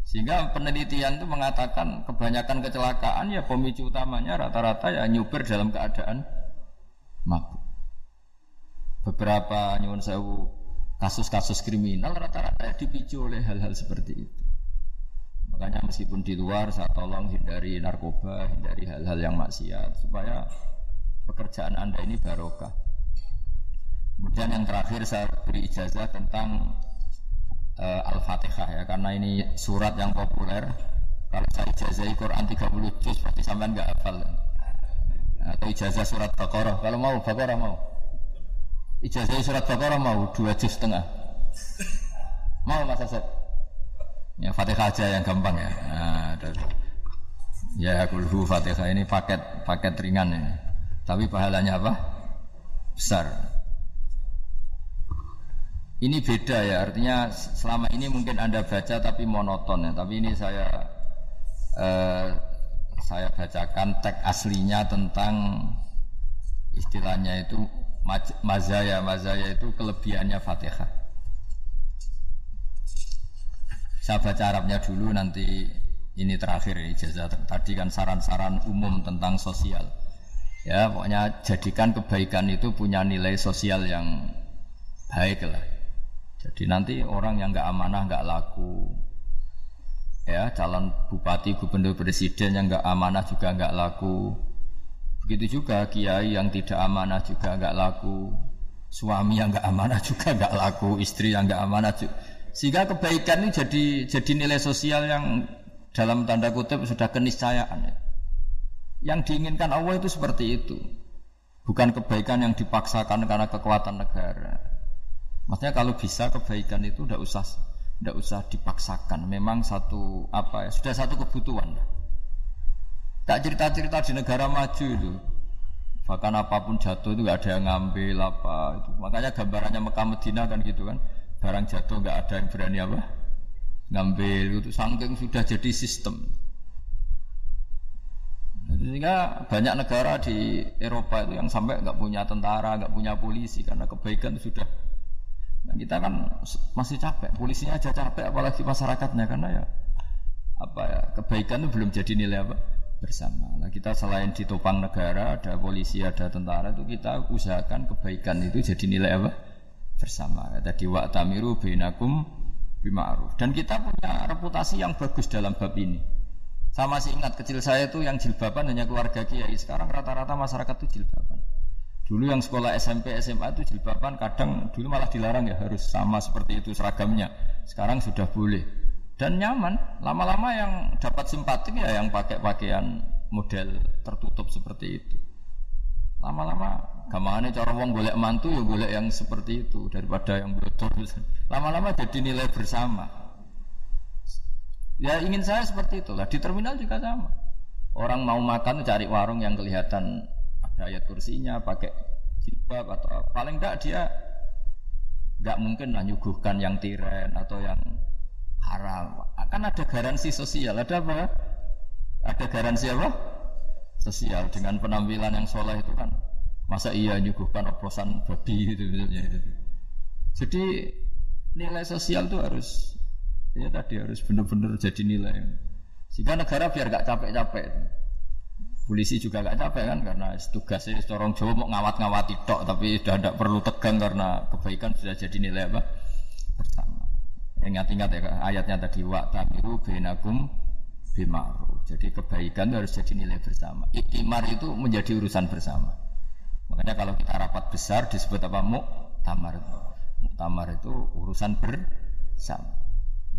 Sehingga penelitian itu mengatakan kebanyakan kecelakaan ya pemicu utamanya rata-rata ya nyuper dalam keadaan mabuk. Beberapa nyuwun sewu kasus-kasus kriminal rata-rata dipicu oleh hal-hal seperti itu. Makanya meskipun di luar saya tolong hindari narkoba, hindari hal-hal yang maksiat supaya pekerjaan Anda ini barokah. Kemudian yang terakhir saya beri ijazah tentang uh, Al-Fatihah ya karena ini surat yang populer Kalau saya ijazah Quran 30 juz pasti sampean nggak hafal. Atau ijazah surat Baqarah. Kalau mau Baqarah mau. Ijazah surat Baqarah mau dua juz setengah. Mau Mas Asep? Ya Fatihah aja yang gampang ya. Nah, ya kulhu Fatihah ini paket paket ringan ini. Tapi pahalanya apa? Besar. Ini beda ya, artinya selama ini mungkin Anda baca tapi monoton ya. Tapi ini saya eh, saya bacakan teks aslinya tentang istilahnya itu mazaya. Mazaya itu kelebihannya fatihah. Saya baca Arabnya dulu nanti ini terakhir ini jasa tadi kan saran-saran umum tentang sosial. Ya pokoknya jadikan kebaikan itu punya nilai sosial yang baik lah jadi nanti orang yang nggak amanah nggak laku. Ya calon bupati gubernur presiden yang nggak amanah juga nggak laku. Begitu juga kiai yang tidak amanah juga nggak laku. Suami yang nggak amanah juga nggak laku. Istri yang nggak amanah juga sehingga kebaikan ini jadi jadi nilai sosial yang dalam tanda kutip sudah keniscayaan. Ya. yang diinginkan Allah itu seperti itu. Bukan kebaikan yang dipaksakan karena kekuatan negara maksudnya kalau bisa kebaikan itu tidak usah tidak usah dipaksakan. Memang satu apa ya sudah satu kebutuhan. Tak cerita-cerita di negara maju itu. Bahkan apa pun jatuh itu nggak ada yang ngambil apa itu. Makanya gambarannya Mekah Medina kan gitu kan. Barang jatuh nggak ada yang berani apa ngambil itu. Saking sudah jadi sistem. Sehingga banyak negara di Eropa itu yang sampai nggak punya tentara, nggak punya polisi karena kebaikan sudah Nah, kita kan masih capek, polisinya aja capek, apalagi masyarakatnya karena ya apa ya kebaikan itu belum jadi nilai apa bersama. Nah, kita selain di topang negara ada polisi, ada tentara itu kita usahakan kebaikan itu jadi nilai apa bersama. Ya, tadi wa tamiru bainakum bima'ruf. Dan kita punya reputasi yang bagus dalam bab ini. Saya masih ingat kecil saya itu yang jilbaban hanya keluarga kiai. Sekarang rata-rata masyarakat itu jilbaban. Dulu yang sekolah SMP, SMA itu jilbaban kadang dulu malah dilarang ya harus sama seperti itu seragamnya. Sekarang sudah boleh dan nyaman. Lama-lama yang dapat simpatik ya yang pakai pakaian model tertutup seperti itu. Lama-lama gamane cara wong golek mantu ya golek yang seperti itu daripada yang bocor. Lama-lama jadi nilai bersama. Ya ingin saya seperti itulah. Di terminal juga sama. Orang mau makan cari warung yang kelihatan ayat kursinya, pakai jilbab atau paling enggak dia nggak mungkin lah nyuguhkan yang tiren atau yang haram. Akan ada garansi sosial. Ada apa? Ada garansi apa? Sosial dengan penampilan yang soleh itu kan. Masa iya nyuguhkan oplosan babi gitu misalnya. Gitu. Jadi nilai sosial itu harus ya tadi harus benar-benar jadi nilai. Sehingga negara biar gak capek-capek. Polisi juga gak capek kan karena tugasnya seorang Jawa mau ngawat-ngawati tok tapi sudah tidak perlu tegang karena kebaikan sudah jadi nilai apa bersama. Ingat-ingat ya ayatnya tadi wa tamiru bainakum bimaru. Jadi kebaikan harus jadi nilai bersama. Ikimar itu menjadi urusan bersama. Makanya kalau kita rapat besar disebut apa muktamar. Muktamar itu urusan bersama.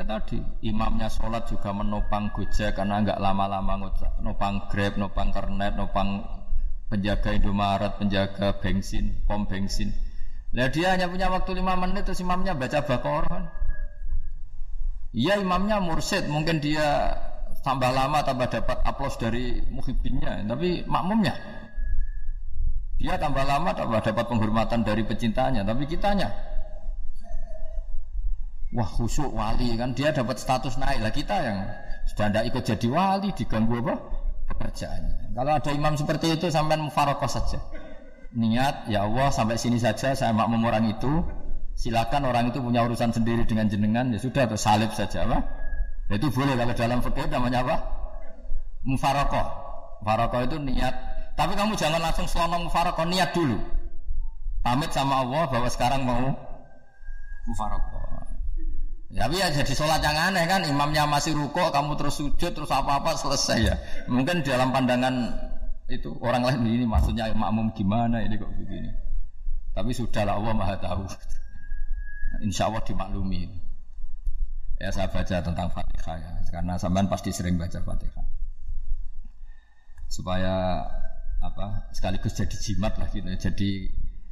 Ya tadi imamnya sholat juga menopang gojek karena nggak lama-lama nopang grab, nopang kernet, nopang penjaga Indomaret, penjaga bensin, pom bensin. Nah dia hanya punya waktu lima menit terus imamnya baca bakoran. Iya imamnya mursid, mungkin dia tambah lama tambah dapat aplaus dari muhibinnya, tapi makmumnya dia tambah lama tambah dapat penghormatan dari pecintanya, tapi kitanya wah khusyuk wali kan? Dia dapat status naik. Lah kita yang sudah tidak ikut jadi wali diganggu apa? Pekerjaannya kalau ada imam seperti itu sampai mufarokoh saja. Niat ya Allah sampai sini saja saya makmum orang itu. Silakan orang itu punya urusan sendiri dengan jenengan ya sudah atau salib saja apa? Ya, itu boleh kalau dalam fikih namanya apa? Mufarokoh. Mufarokoh itu niat. Tapi kamu jangan langsung selonong mufarokoh niat dulu. Pamit sama Allah bahwa sekarang mau mufarokoh tapi ya jadi sholat yang aneh kan, imamnya masih ruko, kamu terus sujud, terus apa-apa selesai ya. Mungkin dalam pandangan itu orang lain ini maksudnya makmum gimana ini kok begini. Tapi sudahlah Allah maha tahu. Insya Allah dimaklumi. Ya saya baca tentang Fatihah ya, karena sampean pasti sering baca Fatihah. Supaya apa sekaligus jadi jimat lah gitu. Jadi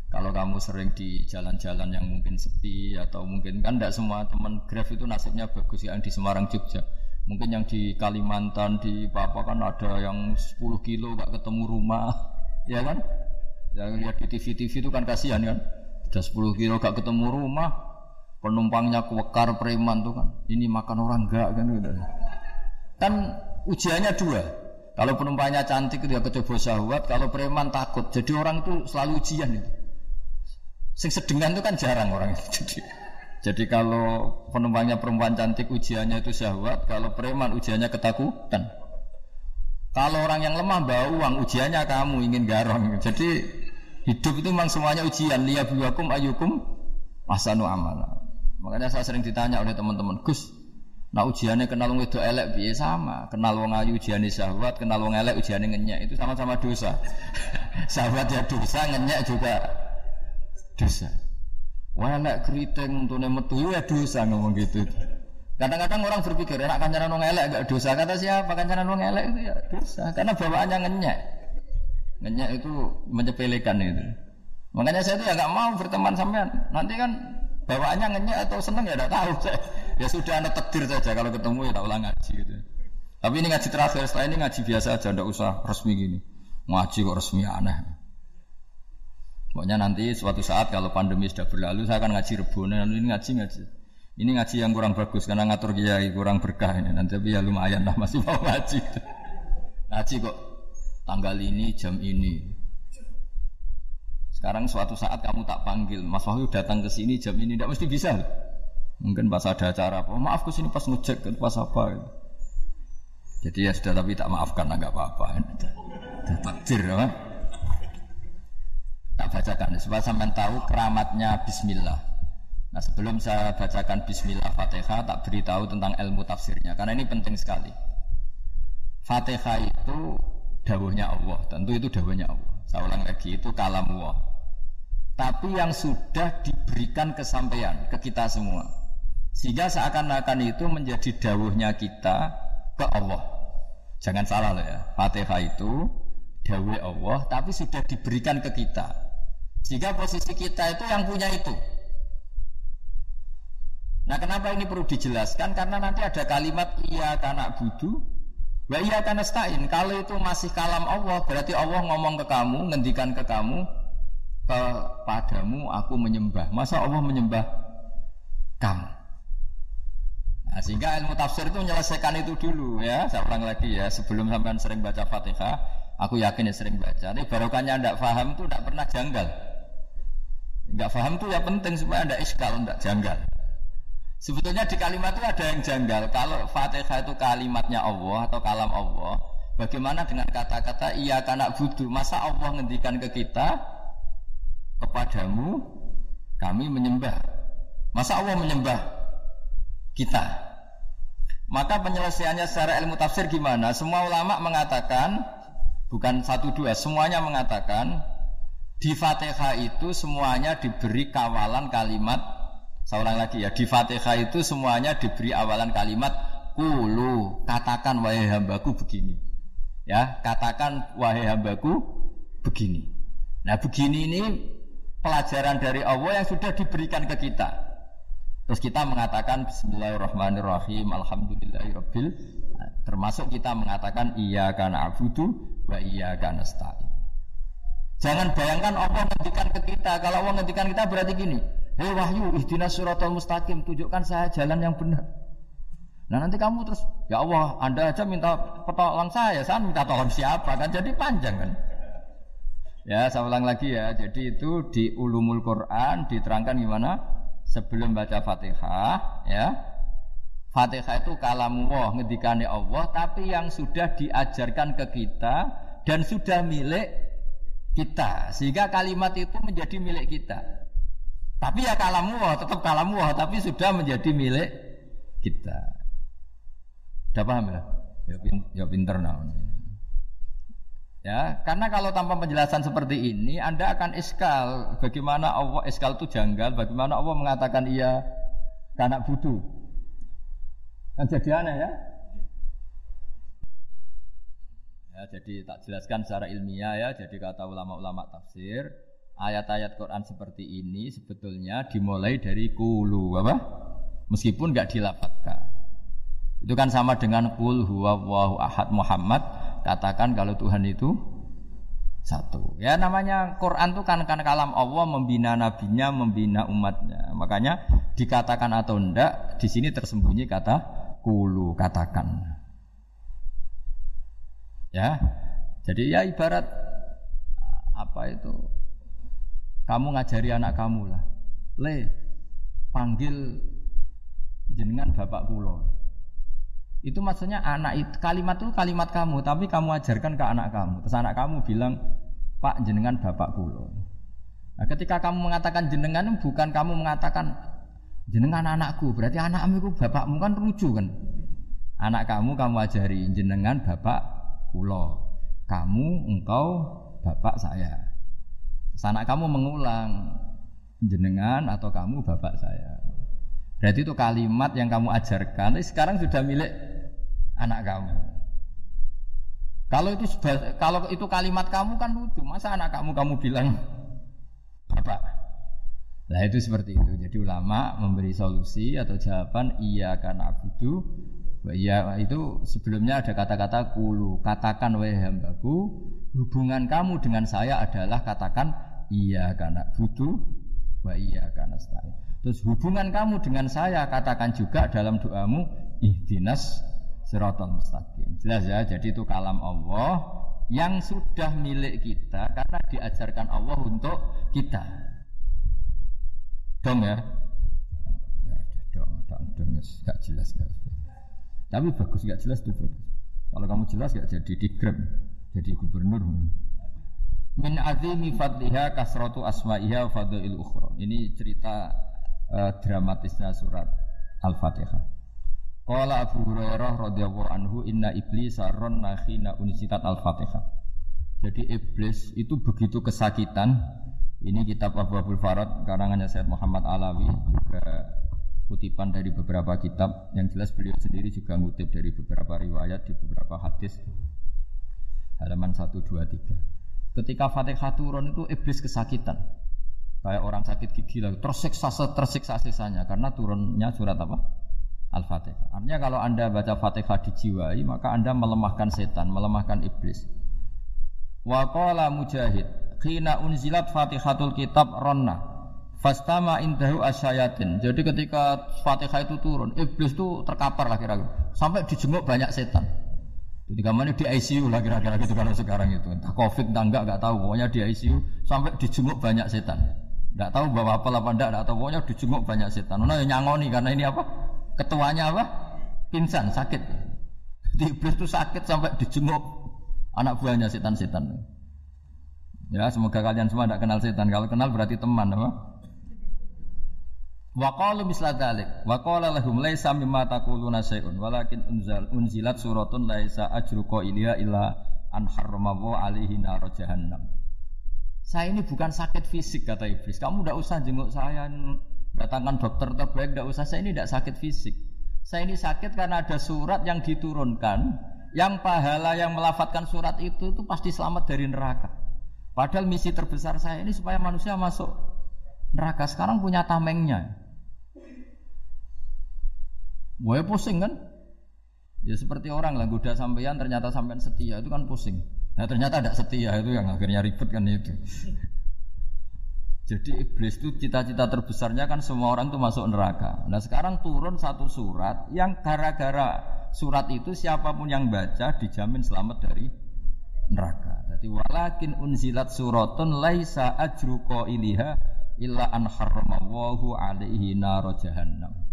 kalau kamu sering di jalan-jalan yang mungkin sepi atau mungkin kan tidak semua teman Grab itu nasibnya bagus yang di Semarang Jogja. Mungkin yang di Kalimantan di Papua kan ada yang 10 kilo gak ketemu rumah, ya kan? Yang lihat di TV-TV itu kan kasihan kan. Sudah 10 kilo gak ketemu rumah, penumpangnya kuwekar preman tuh kan. Ini makan orang enggak kan gitu. Kan ujiannya dua. Kalau penumpangnya cantik dia kecoba syahwat, kalau preman takut. Jadi orang itu selalu ujian itu. Sing sedengan itu kan jarang orang Jadi jadi kalau penumpangnya perempuan cantik ujiannya itu syahwat, kalau preman ujiannya ketakutan. Kalau orang yang lemah bawa uang ujiannya kamu ingin garong. Jadi hidup itu memang semuanya ujian. Liyabuakum ayukum asanu amala. Makanya saya sering ditanya oleh teman-teman, Gus, nah ujiannya kenal wong itu elek biasa sama, kenal wong ayu ujiannya syahwat, kenal wong elek ujiannya ngenyek itu sama-sama dosa. syahwat ya dosa, ngenyek juga dosa. Wah elek keriting untuk metu ya dosa ngomong gitu. Kadang-kadang orang berpikir enak kancanan wong elek gak dosa. Kata siapa kancanan wong elek itu ya dosa karena bawaannya ngenyek. Ngenyek itu menyepelekan itu. Makanya saya itu ya nggak mau berteman sampean. Nanti kan bawaannya ngenyek atau seneng ya tidak tahu. Saya. Ya sudah anda tetir saja kalau ketemu ya tak ulang ngaji gitu. Tapi ini ngaji terakhir, setelah ini ngaji biasa aja, tidak usah resmi gini. Ngaji kok resmi aneh. Pokoknya nanti suatu saat kalau pandemi sudah berlalu, saya akan ngaji rebona. Lalu ini ngaji ngaji. Ini ngaji yang kurang bagus karena ngatur kiai kurang berkah ini. Nanti tapi ya lumayan lah masih mau ngaji. Ngaji kok tanggal ini jam ini sekarang suatu saat kamu tak panggil, Mas Wahyu datang ke sini jam ini, tidak mesti bisa. Mungkin pas ada acara apa, maaf ke sini pas ngecek, pas apa. Jadi ya sudah tapi tak maafkan, nggak apa-apa. Takdir, apa? Tak bacakan, supaya sampai tahu keramatnya Bismillah. Nah sebelum saya bacakan Bismillah Fatihah, tak beritahu tentang ilmu tafsirnya, karena ini penting sekali. Fatihah itu dawuhnya Allah, tentu itu dawuhnya Allah. Saya ulang lagi, itu kalam Allah tapi yang sudah diberikan kesampaian ke kita semua. Sehingga seakan-akan itu menjadi dawuhnya kita ke Allah. Jangan salah loh ya. Fatihah itu dawuh Allah tapi sudah diberikan ke kita. Sehingga posisi kita itu yang punya itu. Nah kenapa ini perlu dijelaskan? Karena nanti ada kalimat iya karena budu Wa iya karena stain. Kalau itu masih kalam Allah, berarti Allah ngomong ke kamu, ngendikan ke kamu, kepadamu aku menyembah. Masa Allah menyembah kamu? Nah, sehingga ilmu tafsir itu menyelesaikan itu dulu ya. Saya ulang lagi ya, sebelum sampean sering baca Fatihah, aku yakin ya sering baca. Tapi barokahnya tidak paham itu tidak pernah janggal. Enggak paham itu ya penting supaya tidak iskal, tidak janggal. Sebetulnya di kalimat itu ada yang janggal. Kalau Fatihah itu kalimatnya Allah atau kalam Allah, bagaimana dengan kata-kata iya karena budu? Masa Allah ngendikan ke kita, kepadamu kami menyembah. Masa Allah menyembah kita? Maka penyelesaiannya secara ilmu tafsir gimana? Semua ulama mengatakan bukan satu dua, semuanya mengatakan di Fatihah itu semuanya diberi kawalan kalimat ulang lagi ya, di Fatihah itu semuanya diberi awalan kalimat kulu, katakan wahai hambaku begini. Ya, katakan wahai hambaku begini. Nah, begini ini pelajaran dari Allah yang sudah diberikan ke kita. Terus kita mengatakan Bismillahirrahmanirrahim, Alhamdulillahirabbil. Termasuk kita mengatakan iya karena abudu wa iya karena. Jangan bayangkan Allah ngendikan ke kita. Kalau Allah ngendikan kita berarti gini. Hei wahyu, ihdinas suratul mustaqim. Tunjukkan saya jalan yang benar. Nah nanti kamu terus, ya Allah, Anda aja minta pertolongan saya, saya minta tolong siapa kan? Jadi panjang kan? Ya, saya ulang lagi ya. Jadi itu di ulumul Quran diterangkan gimana? Sebelum baca Fatihah, ya. Fatihah itu kalam Allah, ngedikane Allah, tapi yang sudah diajarkan ke kita dan sudah milik kita. Sehingga kalimat itu menjadi milik kita. Tapi ya kalam Allah, tetap kalam Allah, tapi sudah menjadi milik kita. Sudah paham ya? Ya, pinter nah. Ya, karena kalau tanpa penjelasan seperti ini, Anda akan iskal. Bagaimana Allah iskal itu janggal? Bagaimana Allah mengatakan iya karena butuh? Kan jadi aneh ya. Ya, jadi tak jelaskan secara ilmiah ya. Jadi kata ulama-ulama tafsir, ayat-ayat Quran seperti ini sebetulnya dimulai dari kulu apa? Meskipun nggak dilapatkan. Itu kan sama dengan kul huwa ahad Muhammad katakan kalau Tuhan itu satu. Ya namanya Quran itu kan kan kalam Allah membina nabinya, membina umatnya. Makanya dikatakan atau enggak di sini tersembunyi kata kulu katakan. Ya. Jadi ya ibarat apa itu? Kamu ngajari anak kamu lah. Le, panggil jenengan bapak kulo. Itu maksudnya anak itu kalimat itu kalimat kamu, tapi kamu ajarkan ke anak kamu. Terus anak kamu bilang, "Pak, jenengan bapak kulo." Nah, ketika kamu mengatakan jenengan bukan kamu mengatakan jenengan anakku, berarti anakmu itu bapakmu kan lucu kan. Anak kamu kamu ajari jenengan bapak kulo. Kamu engkau bapak saya. Sana kamu mengulang jenengan atau kamu bapak saya. Berarti itu kalimat yang kamu ajarkan, tapi sekarang sudah milik anak kamu. Kalau itu kalau itu kalimat kamu kan lucu, masa anak kamu kamu bilang bapak? Nah itu seperti itu. Jadi ulama memberi solusi atau jawaban iya karena butuh Ya itu sebelumnya ada kata-kata kulu. Katakan wahai hambaku, hubungan kamu dengan saya adalah katakan iya karena butuh, wa iya karena stain. Terus hubungan kamu dengan saya katakan juga dalam doamu ihdinas siratal mustaqim. Jelas ya, jadi itu kalam Allah yang sudah milik kita karena diajarkan Allah untuk kita. Dong ya? Ya, dong, dong, dong, gak jelas gak. Tapi bagus gak jelas itu bagus. Kalau kamu jelas gak jadi digrab, jadi gubernur. Min azimi fadliha kasratu asma'iha fadlil ukhra. Ini cerita uh, dramatisnya surat Al-Fatihah. Qala Abu Hurairah radhiyallahu anhu inna iblis sarron nakhina unsitat Al-Fatihah. Jadi iblis itu begitu kesakitan. Ini kitab Abu Abdul Farad karangannya Syed Muhammad Alawi juga kutipan dari beberapa kitab yang jelas beliau sendiri juga ngutip dari beberapa riwayat di beberapa hadis halaman 1 2 3. Ketika Fatihah turun itu iblis kesakitan. Kayak orang sakit gigi lagi tersiksa tersiksa sisanya karena turunnya surat apa? Al-Fatihah. Artinya kalau Anda baca Fatihah dijiwai, maka Anda melemahkan setan, melemahkan iblis. Wa qala Mujahid, khina unzilat Fatihatul Kitab ronna Fastama indahu asyayatin. Jadi ketika Fatihah itu turun, iblis itu terkapar lah kira-kira. Sampai dijenguk banyak setan. Jadi mana di ICU lah kira-kira gitu kalau sekarang itu. Entah Covid entah enggak enggak tahu. Pokoknya di ICU sampai dijenguk banyak setan. Enggak tahu bahwa apa apa enggak, enggak tahu. Pokoknya dijenguk banyak setan. Nah, nyangoni karena ini apa? Ketuanya apa? Pingsan, sakit. Jadi iblis itu sakit sampai dijenguk anak buahnya setan-setan. Ya, semoga kalian semua tidak kenal setan. Kalau kenal berarti teman, apa? Wa qalu misla dzalik. Wa qala lahum laisa mimma taquluna syai'un walakin unzal unzilat suratun laisa ajru qailiha illa an harrama alaihi nar jahannam. Saya ini bukan sakit fisik kata iblis. Kamu tidak usah jenguk saya datangkan dokter terbaik tidak usah. Saya ini tidak sakit fisik. Saya ini sakit karena ada surat yang diturunkan yang pahala yang melafatkan surat itu itu pasti selamat dari neraka. Padahal misi terbesar saya ini supaya manusia masuk neraka. Sekarang punya tamengnya. Wah pusing kan? Ya seperti orang lah goda sampeyan ternyata sampean setia itu kan pusing. Nah ternyata tidak setia itu yang akhirnya ribet kan itu. Jadi iblis itu cita-cita terbesarnya kan semua orang itu masuk neraka. Nah sekarang turun satu surat yang gara-gara surat itu siapa pun yang baca dijamin selamat dari neraka. Jadi walakin unzilat suratun laisa ajru qailiha illa an harramallahu alaihi nar jahannam.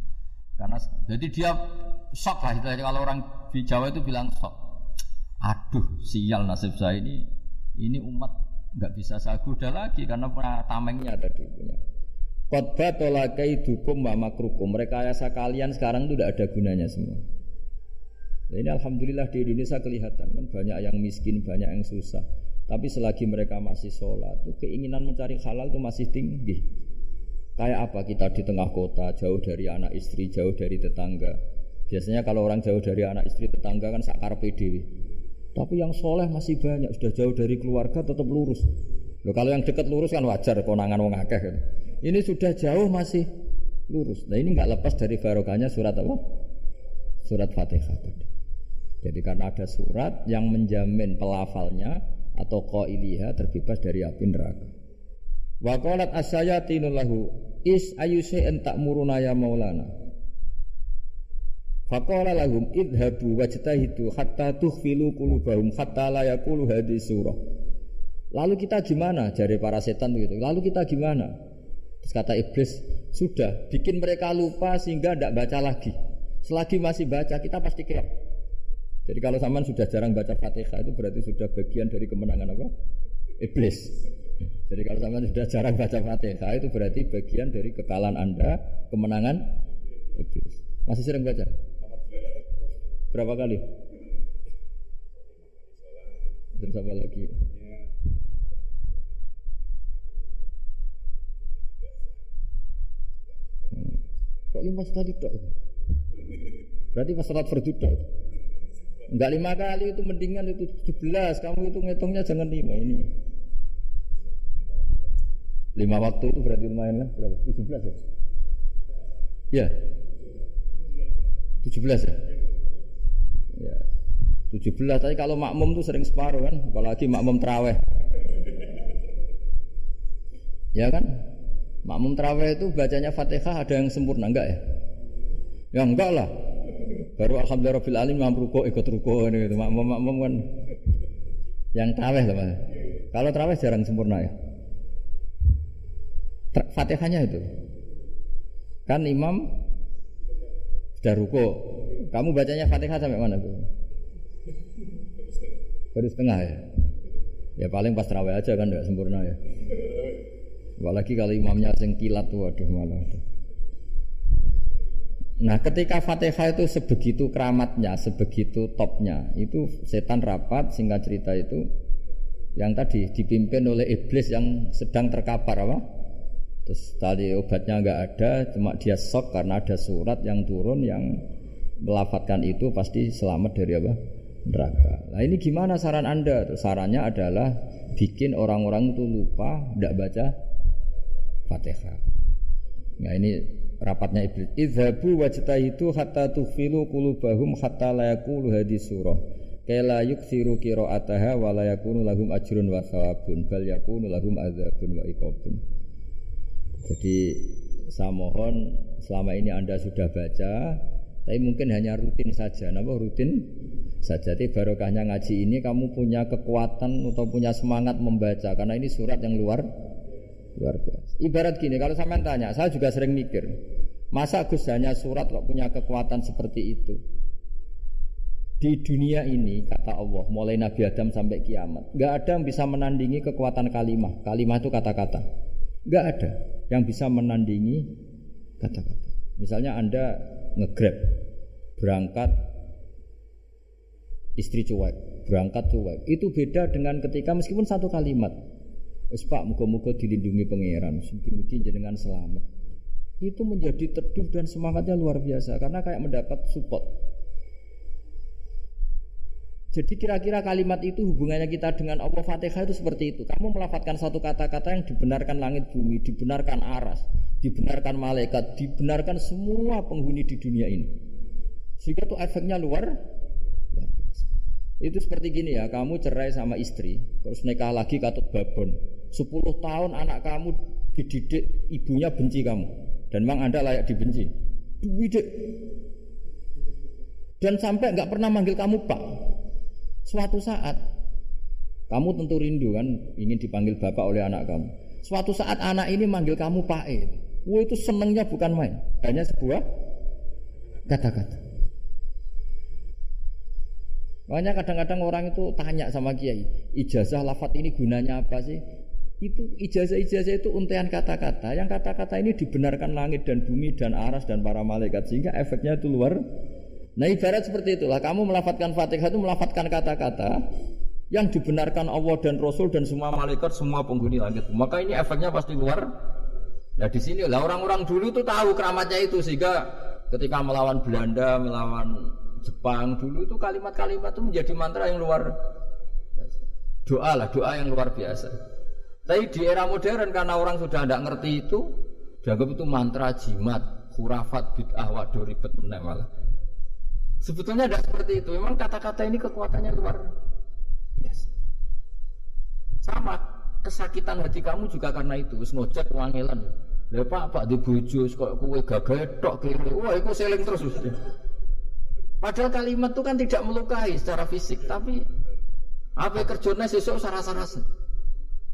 Karena jadi dia shock lah itu kalau orang di Jawa itu bilang shock. Aduh, sial nasib saya ini ini umat nggak bisa saya goda lagi karena tamengnya ada di punya. Khotbah tolakai dukum wa makrukum. Mereka asa kalian sekarang itu tidak ada gunanya semua. Nah, ini alhamdulillah di Indonesia kelihatan kan banyak yang miskin, banyak yang susah. Tapi selagi mereka masih sholat, itu keinginan mencari halal itu masih tinggi. Kayak apa kita di tengah kota, jauh dari anak istri, jauh dari tetangga. Biasanya kalau orang jauh dari anak istri tetangga kan sakar PDW. Tapi yang soleh masih banyak, sudah jauh dari keluarga tetap lurus. Loh, kalau yang dekat lurus kan wajar konangan wong akeh. Kan. Ini sudah jauh masih lurus. Nah ini nggak lepas dari barokahnya surat apa? Surat Fatihah tadi. Jadi karena ada surat yang menjamin pelafalnya atau qailiha terbebas dari api neraka. Wa qalat asyayatinul lahu is ayusyai'in ta'muruna ya maulana. Faqala lahum idhabu wajtahidu hatta tukhfilu qulubahum hatta la yaqulu hadhihi surah. Lalu kita gimana? Jari para setan begitu. Lalu kita gimana? Terus kata iblis, sudah bikin mereka lupa sehingga tidak baca lagi. Selagi masih baca kita pasti keok. Jadi kalau zaman sudah jarang baca Fatihah itu berarti sudah bagian dari kemenangan apa? Iblis. Jadi kalau zaman sudah jarang baca Fatihah itu berarti bagian dari kekalahan Anda, kemenangan Iblis. Masih sering baca? Berapa kali? Terus apa lagi? Kok lima kali tak? Berarti pas sholat fardu Enggak lima kali itu mendingan itu 17 Kamu itu ngitungnya jangan lima ini Lima waktu itu berarti lumayan lah Berapa? 17 ya? Ya 17 ya? Ya 17 tapi kalau makmum tuh sering separuh kan Apalagi makmum teraweh Ya kan? Makmum teraweh itu bacanya fatihah ada yang sempurna enggak ya? Ya enggak lah Baru alhamdulillah rabbil alamin mampu ruko ikut ruko ini gitu. Makmum makmum kan yang traweh lah Kalau traweh jarang sempurna ya. Fatihahnya itu. Kan imam sudah ruko. Kamu bacanya Fatihah sampai mana tuh? Baru setengah ya. Ya paling pas traweh aja kan tidak sempurna ya. Apalagi kalau imamnya sing kilat tuh waduh malah. Aduh. Nah ketika Fatihah itu sebegitu keramatnya, sebegitu topnya, itu setan rapat singkat cerita itu yang tadi dipimpin oleh iblis yang sedang terkapar apa? Terus tadi obatnya nggak ada, cuma dia shock karena ada surat yang turun yang melafatkan itu pasti selamat dari apa? Neraka. Nah ini gimana saran anda? Sarannya adalah bikin orang-orang itu lupa, tidak baca Fatihah. Nah ini rapatnya iblis. Idhabu wajtahidu hatta tufilu qulubahum hatta la yaqulu hadis surah. Kala yuksiru qira'ataha wa la yakunu lahum ajrun wa thawabun bal yakunu lahum adzabun wa iqabun. Jadi saya mohon selama ini Anda sudah baca tapi mungkin hanya rutin saja. Napa rutin saja. Tapi barokahnya ngaji ini kamu punya kekuatan atau punya semangat membaca karena ini surat yang luar Luar biasa. Ibarat gini, kalau sampean tanya, saya juga sering mikir, masa Gus hanya surat kok punya kekuatan seperti itu? Di dunia ini, kata Allah, mulai Nabi Adam sampai kiamat, nggak ada yang bisa menandingi kekuatan kalimah. Kalimah itu kata-kata. Nggak ada yang bisa menandingi kata-kata. Misalnya Anda ngegrab, berangkat istri cuek, berangkat cuek. Itu beda dengan ketika meskipun satu kalimat, Wes Pak, muga-muga dilindungi pangeran, mungkin-mungkin jenengan selamat. Itu menjadi teduh dan semangatnya luar biasa karena kayak mendapat support. Jadi kira-kira kalimat itu hubungannya kita dengan Allah Fatihah itu seperti itu. Kamu melafatkan satu kata-kata yang dibenarkan langit bumi, dibenarkan aras, dibenarkan malaikat, dibenarkan semua penghuni di dunia ini. Sehingga itu efeknya luar itu seperti gini ya, kamu cerai sama istri, terus nikah lagi katut babon. 10 tahun anak kamu dididik ibunya benci kamu dan memang anda layak dibenci. Dididik dan sampai nggak pernah manggil kamu pak. Suatu saat kamu tentu rindu kan ingin dipanggil bapak oleh anak kamu. Suatu saat anak ini manggil kamu pak E. Wah itu senengnya bukan main, hanya sebuah kata-kata. Makanya kadang-kadang orang itu tanya sama kiai, ijazah lafat ini gunanya apa sih? Itu ijazah-ijazah itu untean kata-kata. Yang kata-kata ini dibenarkan langit dan bumi dan aras dan para malaikat sehingga efeknya itu luar. Nah ibarat seperti itulah. Kamu melafatkan fatihah itu melafatkan kata-kata yang dibenarkan Allah dan Rasul dan semua malaikat, semua penghuni langit. Maka ini efeknya pasti luar. Nah di sini lah orang-orang dulu tuh tahu keramatnya itu sehingga Ketika melawan Belanda, melawan Jepang dulu itu kalimat-kalimat itu menjadi mantra yang luar doa lah, doa yang luar biasa. Tapi di era modern karena orang sudah tidak ngerti itu, dianggap itu mantra jimat, khurafat, bid'ah, waduh ribet. Sebetulnya tidak seperti itu. Memang kata-kata ini kekuatannya luar biasa. Sama kesakitan hati kamu juga karena itu. Ngojek wangilan. Lha Pak, Pak di bojo kok kowe gagah tok kiri. Wah, iku seling terus. Padahal kalimat itu kan tidak melukai secara fisik, tapi apa kerjanya sesuk sarasa-sarasa.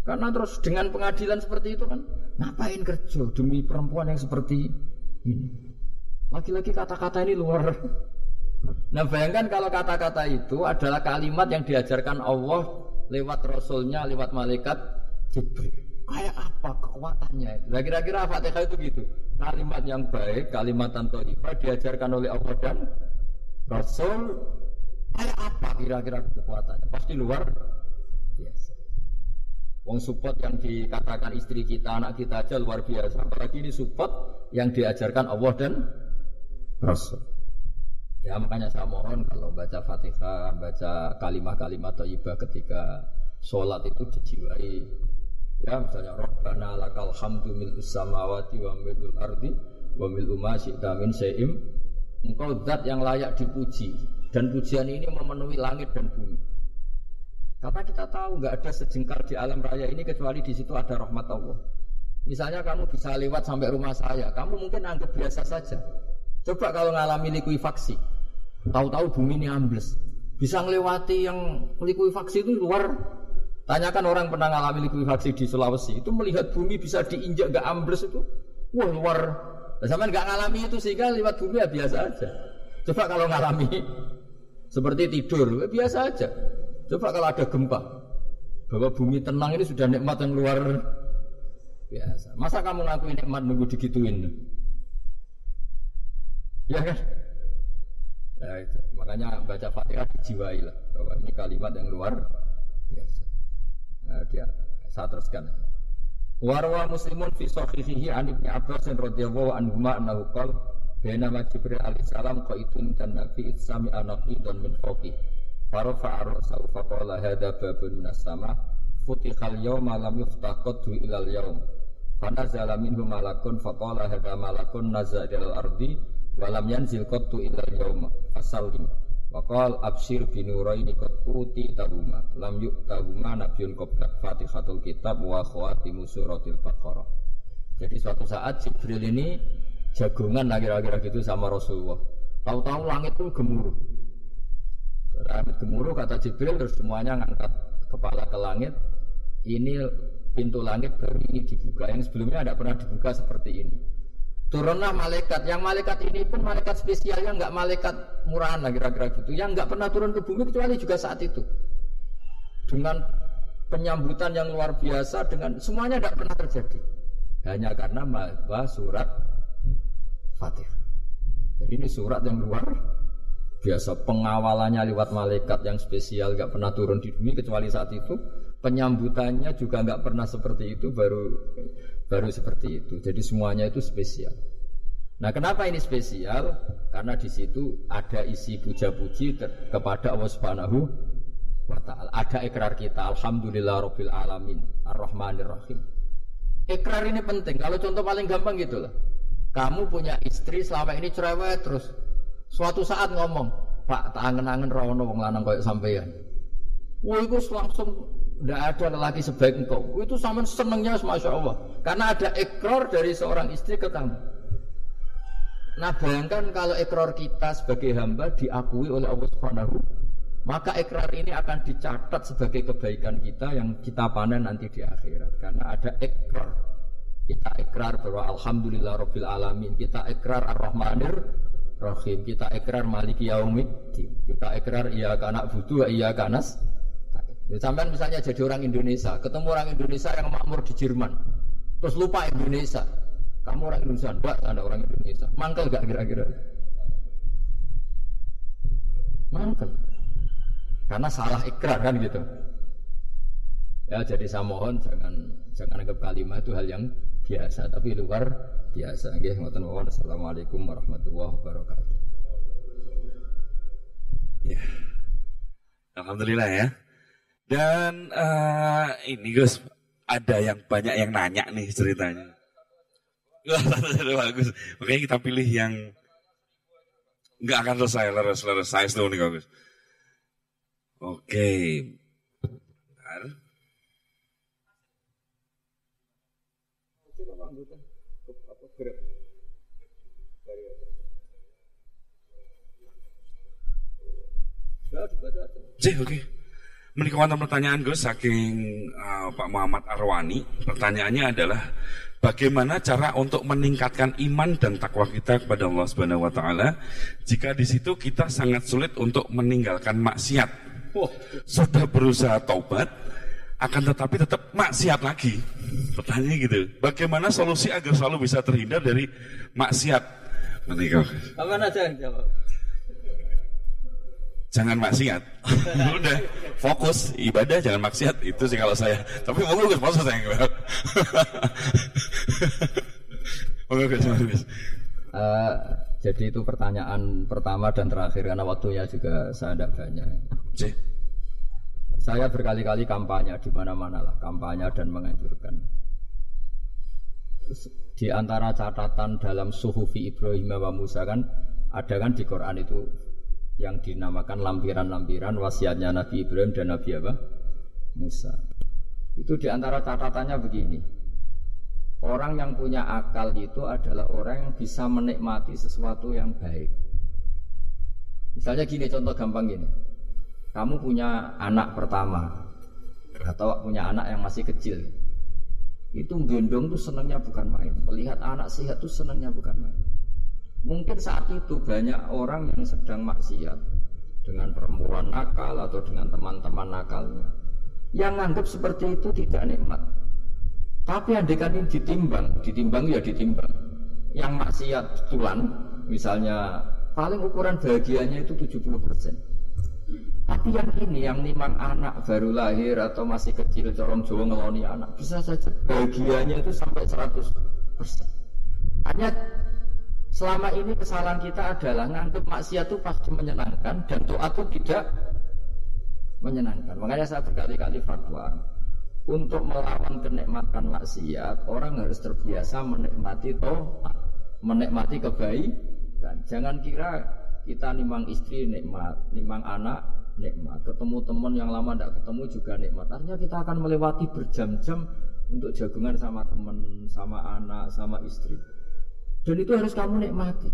Karena terus dengan pengadilan seperti itu kan, ngapain kerja demi perempuan yang seperti ini? Lagi-lagi kata-kata ini luar Nah bayangkan kalau kata-kata itu adalah kalimat yang diajarkan Allah lewat Rasulnya, lewat malaikat Jibril. Kayak apa kekuatannya itu? Nah kira-kira Fatihah itu gitu. Kalimat yang baik, kalimat tanto ibadah diajarkan oleh Allah dan Rasul. Kayak apa kira-kira kekuatannya? Pasti luar biasa. Wong support yang dikatakan istri kita, anak kita aja luar biasa. Apalagi ini support yang diajarkan Allah dan Rasul. Ya makanya saya mohon kalau baca fatihah, baca kalimat-kalimat thayyibah ketika sholat itu dijiwai. Ya misalnya Rabbana lakal hamdu mil samawati wa milul ardi wa mil ma syi'ta min syai'im. Engkau zat yang layak dipuji dan pujian ini memenuhi langit dan bumi. Karena kita tahu nggak ada sejengkal di alam raya ini kecuali di situ ada rahmat Allah. Misalnya kamu bisa lewat sampai rumah saya, kamu mungkin anggap biasa saja. Coba kalau ngalami likuifaksi, tahu-tahu bumi ini ambles, bisa melewati yang likuifaksi itu luar. Tanyakan orang pernah ngalami likuifaksi di Sulawesi, itu melihat bumi bisa diinjak gak ambles itu, wah luar. Nah, sama nggak ngalami itu sehingga lewat bumi ya biasa aja. Coba kalau ngalami seperti tidur, ya biasa aja. Coba kalau ada gempa, bahwa bumi tenang ini sudah nikmat yang luar biasa. Masa kamu ngakuin nikmat nunggu digituin? Ya kan? Nah, itu. Makanya baca Fatihah dijiwai lah bahwa ini kalimat yang luar biasa. Nah, dia saya teruskan. Warwa muslimun fi sahihihi an ibni Abbas radhiyallahu anhu ma annahu qala bainama Jibril alaihi salam qaitun dan nabi itsami anaqi dan min fawqi farafa ra'sahu faqala hadha babun minas sama futihal yawma lam yuftah qaddu ilal yawm fanazala minhu malakun faqala hadha malakun nazal ilal ardi walam yanzil qattu illa yauma asalim wa qal abshir binuraini qad uti tahuma. Lam yuk tahuma nabiun qabla fatihatul kitab wa khawatimu suratil baqarah. Jadi suatu saat Jibril ini jagongan lah kira-kira gitu sama Rasulullah. Tahu-tahu langit pun gemuruh. Langit gemuruh kata Jibril terus semuanya ngangkat kepala ke langit. Ini pintu langit baru ini dibuka. Yang sebelumnya tidak pernah dibuka seperti ini turunlah malaikat. Yang malaikat ini pun malaikat spesialnya nggak malaikat murahan lah kira-kira gitu. Yang nggak pernah turun ke bumi kecuali juga saat itu. Dengan penyambutan yang luar biasa dengan semuanya tidak pernah terjadi. Hanya karena bahwa surat Fatihah jadi ini surat yang luar biasa. Pengawalannya lewat malaikat yang spesial nggak pernah turun di bumi kecuali saat itu. Penyambutannya juga nggak pernah seperti itu baru baru seperti itu. Jadi semuanya itu spesial. Nah, kenapa ini spesial? Karena di situ ada isi puja-puji kepada Allah Subhanahu wa taala. Ada ikrar kita, alhamdulillah rabbil alamin, arrahmanir rahim. Ikrar ini penting. Kalau contoh paling gampang gitu lah. Kamu punya istri selama ini cerewet terus suatu saat ngomong, "Pak, tak angen-angen rono wong lanang koyo sampeyan." Wah, itu langsung tidak ada lelaki sebaik engkau. Itu sama senangnya masya Allah. Karena ada ekor dari seorang istri ke kamu. Nah bayangkan kalau ekor kita sebagai hamba diakui oleh Allah Subhanahu maka ekrar ini akan dicatat sebagai kebaikan kita yang kita panen nanti di akhirat karena ada ekrar kita ekrar bahwa alhamdulillah rabbil alamin kita ekrar ar-rahmanir rahim kita ekrar maliki yaumiddin kita ekrar iya kana butuh iya kanas Ya, sampai misalnya jadi orang Indonesia, ketemu orang Indonesia yang makmur di Jerman, terus lupa Indonesia. Kamu orang Indonesia, enggak ada orang Indonesia. Mangkel gak kira-kira? Mangkel. Karena salah ikrar kan gitu. Ya jadi saya mohon jangan jangan anggap kalimat itu hal yang biasa, tapi luar biasa. Nggih, ngoten mawon. Assalamualaikum warahmatullahi wabarakatuh. Ya. Alhamdulillah ya. Dan eh, ini Gus, ada yang banyak yang nanya nih ceritanya. Bagus. Makanya kita pilih yang nggak akan selesai, selesai, selesai selesai nih Gus. Oke. Bentar. Cih, oke. Menikah wonten pertanyaan Gus saking uh, Pak Muhammad Arwani. Pertanyaannya adalah bagaimana cara untuk meningkatkan iman dan takwa kita kepada Allah Subhanahu wa taala jika di situ kita sangat sulit untuk meninggalkan maksiat. Sudah berusaha taubat akan tetapi tetap maksiat lagi. Pertanyaannya gitu. Bagaimana solusi agar selalu bisa terhindar dari maksiat? Menikah. Apa jawab? Jangan maksiat. Udah, fokus ibadah jangan maksiat. Itu sih kalau saya. Tapi mau gue maksud saya. Gus, Gus. Eh, jadi itu pertanyaan pertama dan terakhir karena waktunya juga saya tidak banyak. Cih. Saya berkali-kali kampanye di mana-mana lah, kampanye dan menganjurkan. Di antara catatan dalam suhufi Ibrahim wa Musa kan ada kan di Quran itu yang dinamakan lampiran-lampiran wasiatnya Nabi Ibrahim dan Nabi apa? Musa. Itu di antara catatannya begini. Orang yang punya akal itu adalah orang yang bisa menikmati sesuatu yang baik. Misalnya gini contoh gampang gini. Kamu punya anak pertama atau punya anak yang masih kecil. Itu gendong tuh senangnya bukan main. Melihat anak sehat tuh senangnya bukan main. Mungkin saat itu banyak orang yang sedang maksiat dengan perempuan nakal atau dengan teman-teman nakalnya yang anggap seperti itu tidak nikmat. Tapi andekan ini ditimbang, ditimbang ya ditimbang. Yang maksiat tulan, misalnya paling ukuran bahagianya itu 70%. Tapi yang ini, yang nimang anak baru lahir atau masih kecil, corong Jawa ngeloni anak, bisa saja bahagianya itu sampai 100%. Hanya Selama ini kesalahan kita adalah nganggap maksiat itu pasti menyenangkan dan doa itu tidak menyenangkan. Makanya saya berkali-kali fatwa untuk melawan kenikmatan maksiat orang harus terbiasa menikmati toh menikmati kebaikan. Jangan kira kita nimang istri nikmat, nimang anak nikmat, ketemu teman yang lama tidak ketemu juga nikmat. Artinya kita akan melewati berjam-jam untuk jagungan sama teman, sama anak, sama istri. Dan itu harus kamu nikmati.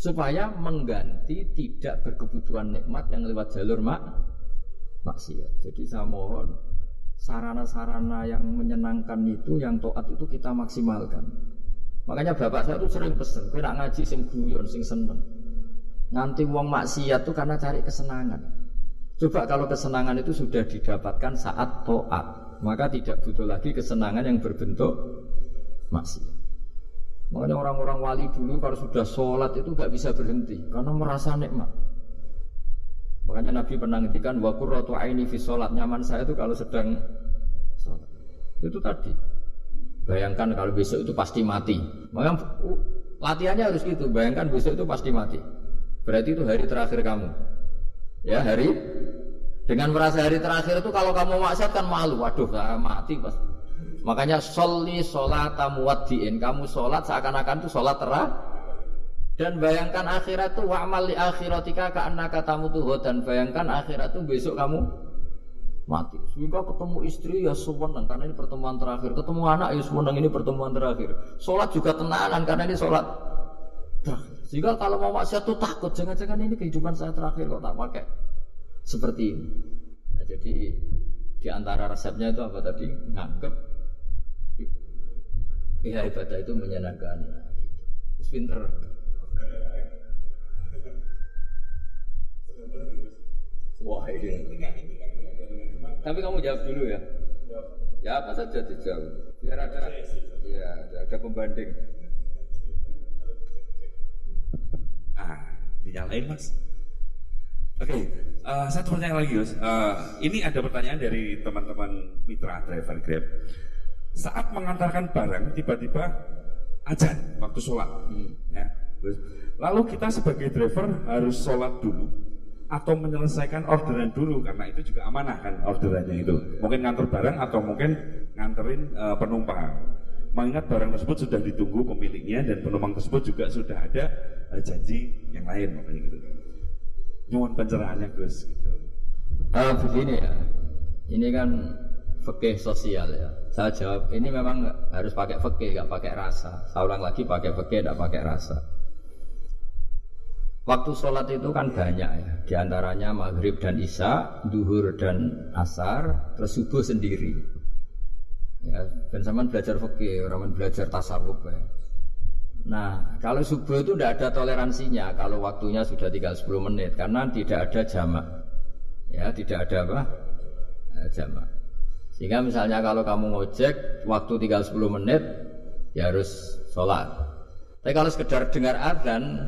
Supaya mengganti tidak berkebutuhan nikmat yang lewat jalur mak maksiat. Jadi saya mohon sarana-sarana yang menyenangkan itu, yang toat itu kita maksimalkan. Makanya bapak saya itu sering pesen, kira ngaji sing guyon, sing seneng. Nanti uang maksiat itu karena cari kesenangan. Coba kalau kesenangan itu sudah didapatkan saat toat, maka tidak butuh lagi kesenangan yang berbentuk maksiat. Makanya orang-orang wali dulu kalau sudah sholat itu nggak bisa berhenti karena merasa nikmat. Makanya Nabi pernah ngintikan wa qurratu aini fi sholat nyaman saya itu kalau sedang sholat. Itu tadi. Bayangkan kalau besok itu pasti mati. Makanya latihannya harus gitu. Bayangkan besok itu pasti mati. Berarti itu hari terakhir kamu. Ya hari dengan merasa hari terakhir itu kalau kamu maksiat kan malu. Waduh, saya mati pas Makanya soli sholat muwaddiin. Kamu sholat seakan-akan itu sholat terah. Dan bayangkan akhirat itu wa'mal li akhiratika ka'annaka tamutuhu dan bayangkan akhirat itu besok kamu mati. Sehingga ketemu istri ya seneng karena ini pertemuan terakhir. Ketemu anak ya seneng ini pertemuan terakhir. Sholat juga tenanan karena ini sholat terakhir. Sehingga kalau mau maksiat tuh takut jangan-jangan ini kehidupan saya terakhir kok tak pakai seperti ini. Nah, jadi di antara resepnya itu apa tadi? Nganggep Ya ibadah itu menyenangkan. Gitu. Pinter. Wah ini. Tapi kamu jawab dulu ya. Ya apa saja dijawab. Biar ada, ya ada pembanding. Ah, dinyalain mas. Oke, okay, uh, eh, satu pertanyaan lagi Gus. Uh, ini ada pertanyaan dari teman-teman mitra driver Grab. Saat mengantarkan barang tiba-tiba ajan waktu sholat. Ya. Lalu kita sebagai driver harus sholat dulu atau menyelesaikan orderan dulu karena itu juga amanah kan orderannya itu. Mungkin nganter barang atau mungkin nganterin uh, penumpang. Mengingat barang tersebut sudah ditunggu pemiliknya dan penumpang tersebut juga sudah ada uh, janji yang lain makanya gitu. Nyuwun pencerahannya Gus gitu. Uh, begini ya, ini kan fikih sosial ya. Saya jawab, ini memang harus pakai fikih, nggak pakai rasa. Saya ulang lagi pakai fikih, nggak pakai rasa. Waktu sholat itu kan banyak ya, di antaranya maghrib dan isya, duhur dan asar, terus subuh sendiri. Ya, dan zaman belajar fikih, orang belajar tasawuf ya. Nah, kalau subuh itu tidak ada toleransinya kalau waktunya sudah tinggal 10 menit karena tidak ada jamak. Ya, tidak ada apa? Eh, jamak. Sehingga misalnya kalau kamu ngojek waktu tinggal 10 menit ya harus sholat. Tapi kalau sekedar dengar adzan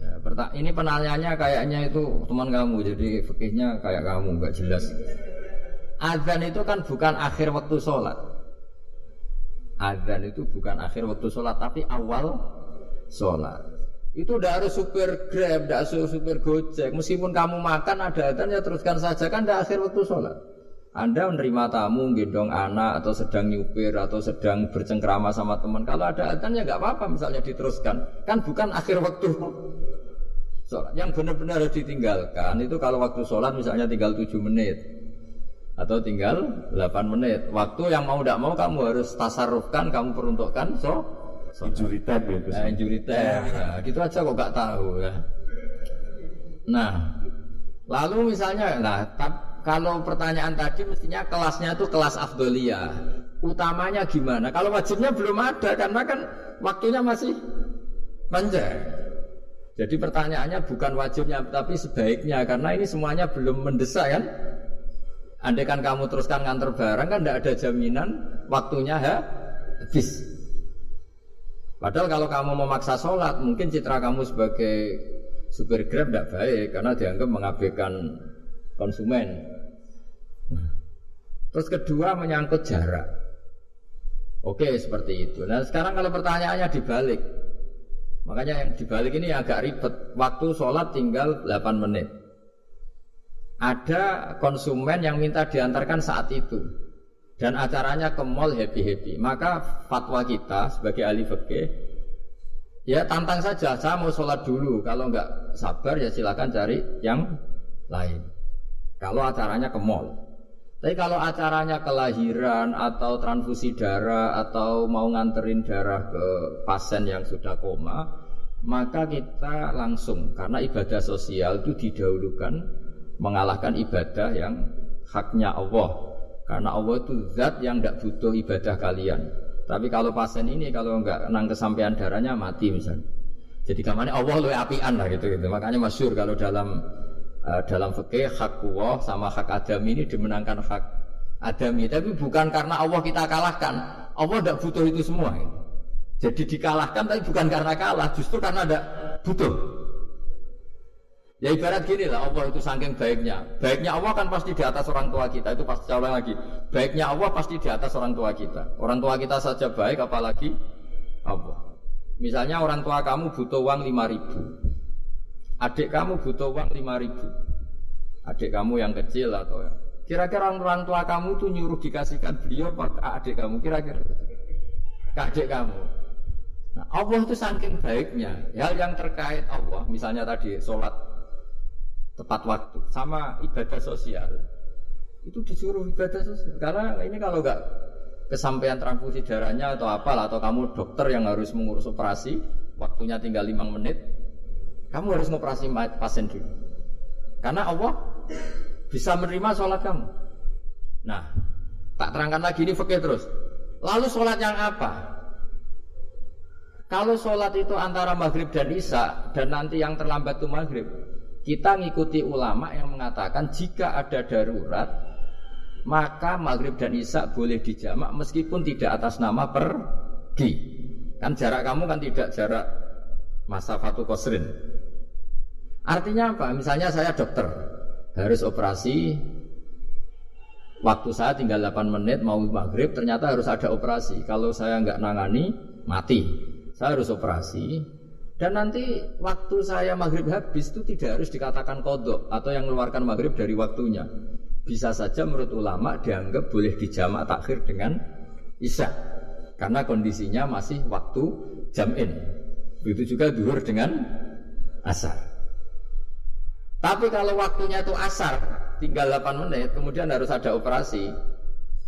ya, ini penanyanya kayaknya itu teman kamu jadi fikihnya kayak kamu nggak jelas. Adzan itu kan bukan akhir waktu sholat. Adzan itu bukan akhir waktu sholat tapi awal sholat. Itu udah harus supir grab, tidak harus supir gojek. Meskipun kamu makan ada adzan ya teruskan saja kan tidak akhir waktu sholat. Anda menerima tamu, gendong anak atau sedang nyupir atau sedang bercengkrama sama teman. Kalau ada adzan ya nggak apa-apa misalnya diteruskan. Kan bukan akhir waktu sholat. Yang benar-benar harus ditinggalkan itu kalau waktu sholat misalnya tinggal 7 menit atau tinggal 8 menit. Waktu yang mau tidak mau kamu harus tasarufkan, kamu peruntukkan so, injury time ya. Nah, injury time. Ya, gitu aja kok gak tahu ya. Nah, lalu misalnya, nah kalau pertanyaan tadi mestinya kelasnya itu kelas afdolia. Utamanya gimana? Kalau wajibnya belum ada karena kan waktunya masih panjang. Jadi pertanyaannya bukan wajibnya tapi sebaiknya karena ini semuanya belum mendesak kan? Andai kan kamu teruskan nganter barang kan tidak ada jaminan waktunya ha, habis. Padahal kalau kamu memaksa sholat, mungkin citra kamu sebagai supir grab tidak baik karena dianggap mengabaikan konsumen. Terus kedua menyangkut jarak. Oke seperti itu. Nah sekarang kalau pertanyaannya dibalik, makanya yang dibalik ini agak ribet. Waktu sholat tinggal 8 menit ada konsumen yang minta diantarkan saat itu dan acaranya ke mall happy happy maka fatwa kita sebagai ahli fikih ya tantang saja saya mau sholat dulu kalau nggak sabar ya silakan cari yang lain kalau acaranya ke mall tapi kalau acaranya kelahiran atau transfusi darah atau mau nganterin darah ke pasien yang sudah koma maka kita langsung karena ibadah sosial itu didahulukan mengalahkan ibadah yang haknya Allah. Karena Allah itu zat yang tidak butuh ibadah kalian. Tapi kalau pasien ini kalau nggak nang kesampaian darahnya mati misalnya. Jadi kamarnya Allah lebih apian lah gitu gitu. Makanya masyur kalau dalam uh, dalam fikih hak Allah sama hak Adam ini dimenangkan hak Adami. Tapi bukan karena Allah kita kalahkan. Allah tidak butuh itu semua. Jadi dikalahkan tapi bukan karena kalah, justru karena ada butuh. Ya ibarat gini lah, Allah itu saking baiknya. Baiknya Allah kan pasti di atas orang tua kita. Itu pasti ulang lagi. Baiknya Allah pasti di atas orang tua kita. Orang tua kita saja baik, apalagi Allah. Misalnya orang tua kamu butuh uang 5 ribu. Adik kamu butuh uang 5 ribu. Adik kamu yang kecil atau ya. Kira-kira orang tua kamu tuh nyuruh dikasihkan beliau apa adik kamu? Kira-kira. Ke adik kamu. Nah, Allah itu saking baiknya. Hal yang terkait Allah, misalnya tadi sholat tepat waktu sama ibadah sosial itu disuruh ibadah sosial karena ini kalau nggak kesampaian transfusi darahnya atau apalah atau kamu dokter yang harus mengurus operasi waktunya tinggal lima menit kamu harus ngoperasi pasien dulu karena Allah bisa menerima sholat kamu nah tak terangkan lagi ini fakir terus lalu sholat yang apa kalau sholat itu antara maghrib dan isya dan nanti yang terlambat itu maghrib kita ngikuti ulama yang mengatakan jika ada darurat maka maghrib dan isya boleh dijamak meskipun tidak atas nama pergi. Kan jarak kamu kan tidak jarak masa fatu kosrin. Artinya apa? Misalnya saya dokter harus operasi waktu saya tinggal 8 menit mau maghrib ternyata harus ada operasi. Kalau saya nggak nangani mati. Saya harus operasi. Dan nanti waktu saya maghrib habis itu tidak harus dikatakan kodok atau yang mengeluarkan maghrib dari waktunya. Bisa saja menurut ulama dianggap boleh dijamak takhir dengan isya. Karena kondisinya masih waktu jam'in. Begitu juga duhur dengan asar. Tapi kalau waktunya itu asar, tinggal 8 menit, kemudian harus ada operasi.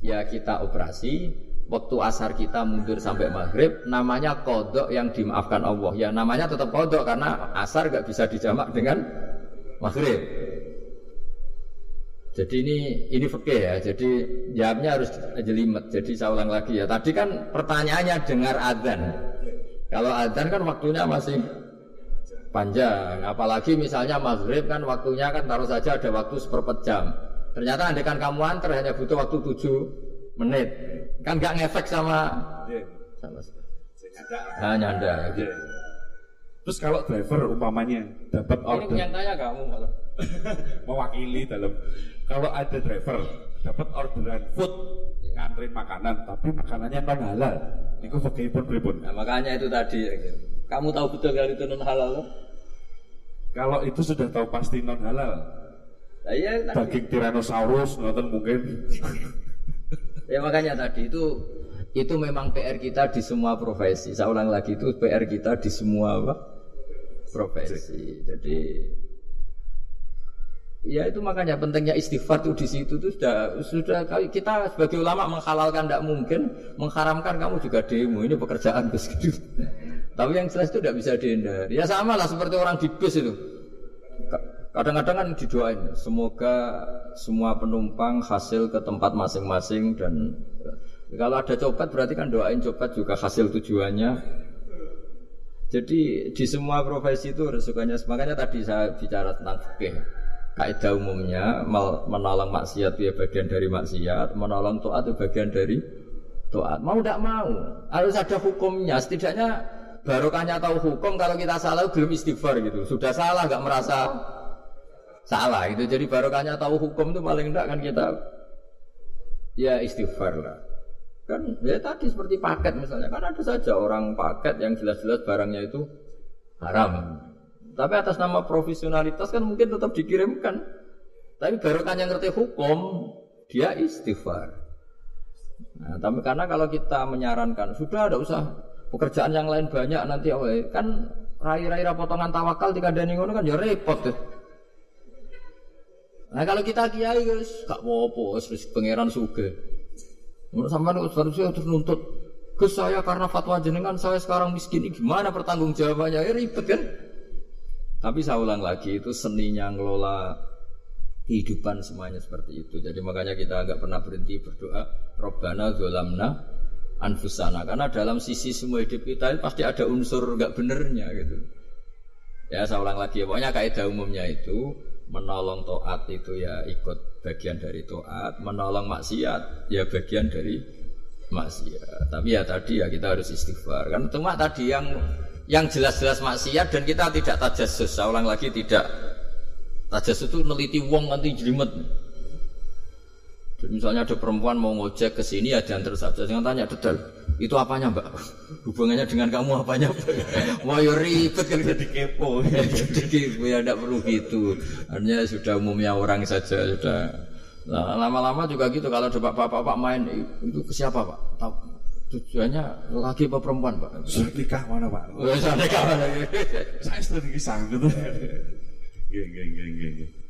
Ya kita operasi, waktu asar kita mundur sampai maghrib, namanya kodok yang dimaafkan Allah. Ya namanya tetap kodok karena asar gak bisa dijamak dengan maghrib. Jadi ini ini fikih ya. Jadi jawabnya harus jelimet. Jadi saya ulang lagi ya. Tadi kan pertanyaannya dengar adzan. Kalau adzan kan waktunya masih panjang. Apalagi misalnya maghrib kan waktunya kan taruh saja ada waktu seperempat jam. Ternyata andekan kamu antar hanya butuh waktu tujuh menit. Kan nggak ngefek sama sama Hanya anda. Gitu. Terus kalau driver umpamanya dapat order Ini yang tanya kamu malah. mewakili dalam kalau ada driver dapat orderan food nganterin makanan tapi makanannya non halal itu fakir pun pripun Nah, makanya itu tadi ya. gitu. Kamu tahu betul kalau itu non halal? kalau itu sudah tahu pasti non halal Nah, iya tadi. daging tyrannosaurus nonton mungkin Ya makanya tadi itu itu memang PR kita di semua profesi. Saya ulang lagi itu PR kita di semua apa? profesi. Jadi ya itu makanya pentingnya istighfar itu di situ tuh sudah sudah kita sebagai ulama menghalalkan tidak mungkin, mengharamkan kamu juga demo. Ini pekerjaan Gus. Tapi yang jelas itu tidak bisa dihindari. Ya sama lah seperti orang di bus itu. Kadang-kadang kan didoain, semoga semua penumpang hasil ke tempat masing-masing dan kalau ada copet berarti kan doain copet juga hasil tujuannya. Jadi di semua profesi itu resikonya makanya tadi saya bicara tentang fikih. Kaidah umumnya menolong maksiat itu ya bagian dari maksiat, menolong taat itu bagian dari taat. Mau tidak mau harus ada hukumnya. Setidaknya barokahnya tahu hukum kalau kita salah belum istighfar gitu. Sudah salah nggak merasa salah itu. Jadi barokahnya tahu hukum itu paling tidak kan kita ya istighfar lah. Kan ya tadi seperti paket misalnya kan ada saja orang paket yang jelas-jelas barangnya itu haram. Tapi atas nama profesionalitas kan mungkin tetap dikirimkan. Tapi barokahnya ngerti hukum dia istighfar. Nah, tapi karena kalau kita menyarankan sudah ada usah pekerjaan yang lain banyak nanti awal kan rai-rai potongan tawakal dikandani ngono kan ya repot tuh. Nah kalau kita kiai guys gak apa-apa terus pangeran suge. Menurut sampean harusnya terus nuntut ke saya karena fatwa jenengan saya sekarang miskin ini gimana pertanggung jawabannya ya ribet kan. Tapi saya ulang lagi itu seninya ngelola kehidupan semuanya seperti itu. Jadi makanya kita nggak pernah berhenti berdoa Robbana zolamna anfusana karena dalam sisi semua hidup kita pasti ada unsur nggak benernya gitu. Ya saya ulang lagi ya, pokoknya kaidah umumnya itu menolong toat itu ya ikut bagian dari toat, menolong maksiat ya bagian dari maksiat. Tapi ya tadi ya kita harus istighfar kan cuma tadi yang yang jelas-jelas maksiat dan kita tidak tajasus. Saya ulang lagi tidak tajasus itu neliti wong nanti jelimet. Misalnya ada perempuan mau ngojek ke sini ya diantar saja. Jangan tanya detail. Itu apanya mbak? Hubungannya dengan kamu apanya? Wah ya ribet kan jadi kepo. jadi kepo ya tidak perlu gitu. Artinya sudah umumnya orang saja sudah. Nah, lama-lama juga gitu kalau ada bapak-bapak main itu ke siapa pak? Tahu tujuannya laki apa perempuan pak? sudah nikah mana pak? Sudah nikah mana? Saya sudah nikah gitu. Geng geng geng geng.